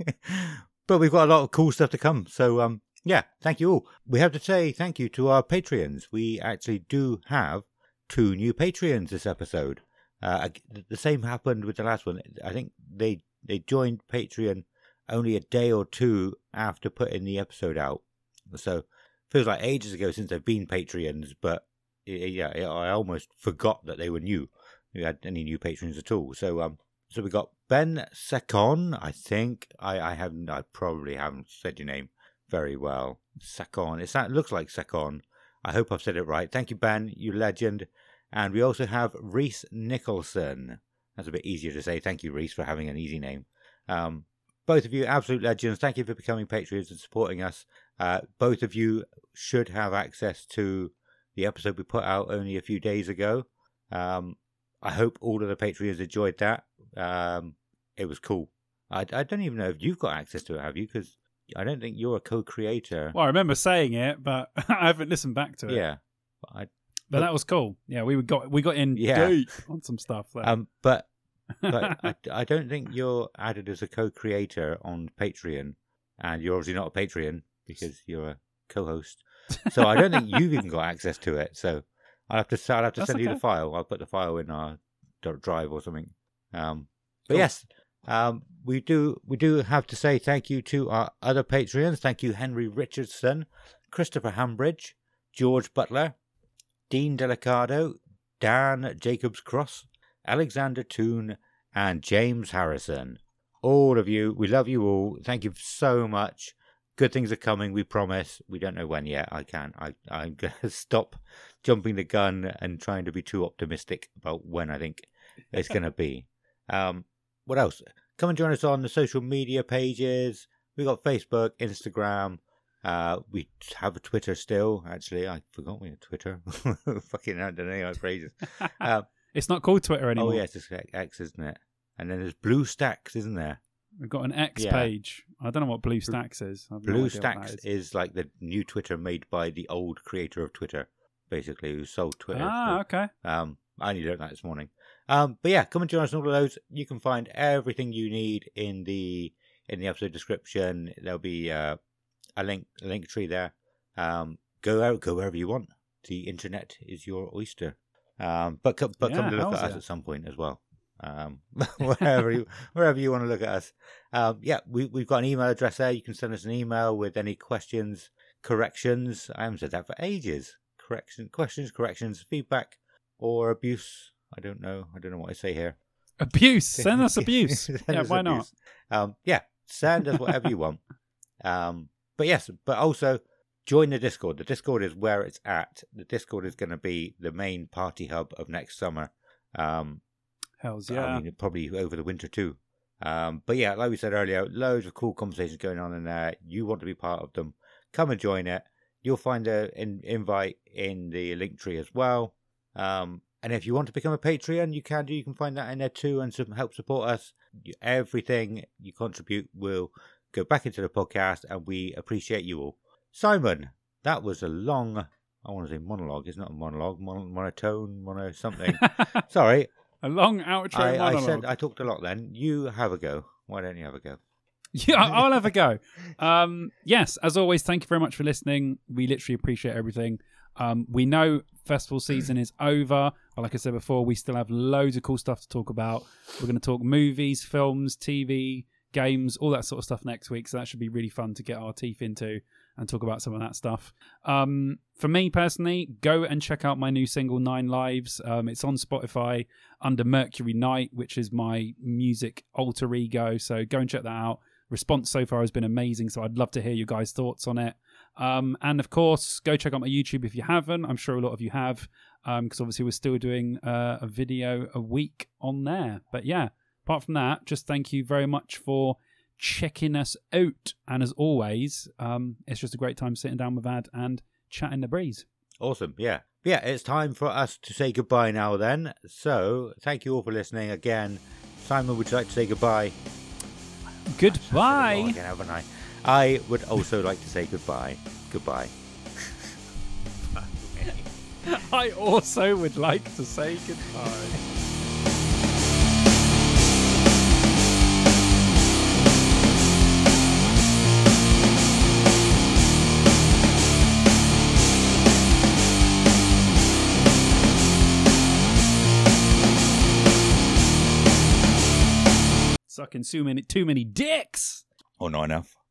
but we've got a lot of cool stuff to come. So, um, yeah, thank you all. We have to say thank you to our Patreons. We actually do have two new Patreons this episode. Uh, the same happened with the last one. I think they they joined Patreon only a day or two after putting the episode out. So feels like ages ago since they've been Patreons, but yeah, I almost forgot that they were new. We had any new patrons at all. So um, so we got Ben Saccone. I think I I haven't. I probably haven't said your name very well. It's that looks like Saccone. I hope I've said it right. Thank you, Ben. You legend. And we also have Rhys Nicholson. That's a bit easier to say. Thank you, Rhys, for having an easy name. Um, both of you, absolute legends. Thank you for becoming patrons and supporting us. Uh, both of you should have access to the episode we put out only a few days ago. Um, I hope all of the Patreons enjoyed that. Um, it was cool. I, I don't even know if you've got access to it, have you? Because I don't think you're a co-creator. Well, I remember saying it, but I haven't listened back to it. yeah. I, but that was cool. Yeah, we got we got in Yeah. deep on some stuff there. um, but but I, I don't think you're added as a co-creator on Patreon, and you're obviously not a Patreon because you're a co-host. So I don't think you've even got access to it. So I'll have to I'll have to That's send you the file. I'll put the file in our drive or something. Um, but Cool. yes, um, we do we do have to say thank you to our other Patreons. Thank you, Henry Richardson, Christopher Hambridge, George Butler, Dean Delicado, Dan Jacobs Cross, Alexander Toon, and James Harrison. All of you, we love you all. Thank you so much. Good things are coming, we promise. We don't know when yet. I can't. I, I'm going to stop jumping the gun and trying to be too optimistic about when I think it's going to be. Um, what else? Come and join us on the social media pages. We got Facebook, Instagram. Uh, we have a Twitter still. Actually, I forgot we had Twitter. Fucking, I don't know phrases. Uh, it's not called Twitter anymore. Oh, yes, it's X, isn't it? And then there's Blue Stacks, isn't there? We've got an X Yeah. page. I don't know what Blue Stacks is. No Blue that Stacks is. is. like the new Twitter made by the old creator of Twitter, basically, who sold Twitter. Ah, okay. um, I only learned that this morning. Um, but yeah, come and join us on all of those. You can find everything you need in the in the episode description. There'll be uh, a link a Linktree there. Um, go out, go wherever you want. The internet is your oyster. Um, but co- but Yeah, come to look at us it? at some point as well. Um, wherever you wherever you want to look at us. Um, yeah, we we've got an email address there. You can send us an email with any questions, corrections. I haven't said that for ages. Correction, questions, corrections, feedback, or abuse. I don't know. I don't know what I say here. Abuse. Send us abuse. Send yeah, us why not? Um, yeah, send us whatever you want. Um, but yes, but also join the Discord. The Discord is where it's at. The Discord is going to be the main party hub of next summer. Um, Hells I yeah. mean, probably over the winter too. Um, but yeah, like we said earlier, loads of cool conversations going on in there. You want to be part of them? Come and join it. You'll find an in, invite in the Linktree as well. Um, and if you want to become a Patreon, you can do. You can find that in there too, and some help support us. You- Everything you contribute will go back into the podcast, and we appreciate you all. Simon, that was a long. I want to say monologue. It's not a monologue. Mon- monotone, mono something. Sorry, a long outro I, I monologue. said I talked a lot. Then you have a go. Why don't you have a go? Yeah, I- I'll have a go. Um, yes, as always, thank you very much for listening. We literally appreciate everything. Um, we know festival season is over, but like I said before, we still have loads of cool stuff to talk about. We're going to talk movies, films, TV, games, all that sort of stuff next week. So that should be really fun to get our teeth into and talk about some of that stuff. Um, for me personally, go and check out my new single Nine Lives. Um, it's on Spotify under Mercury Night, which is my music alter ego. So go and check that out response so far has been amazing so i'd love to hear you guys thoughts on it um, and of course go check out my youtube if you haven't i'm sure a lot of you have because obviously we're still doing uh, a video a week on there but yeah apart from that just thank you very much for checking us out and as always um, it's just a great time sitting down with ad and chatting the breeze Awesome. Yeah. Yeah. It's time for us to say goodbye now. Then. So thank you all for listening again. Simon, would you like to say goodbye? goodbye Again, haven't I? I would also like to say goodbye. Goodbye. i also would like to say goodbye sucking too many too many dicks Or not enough.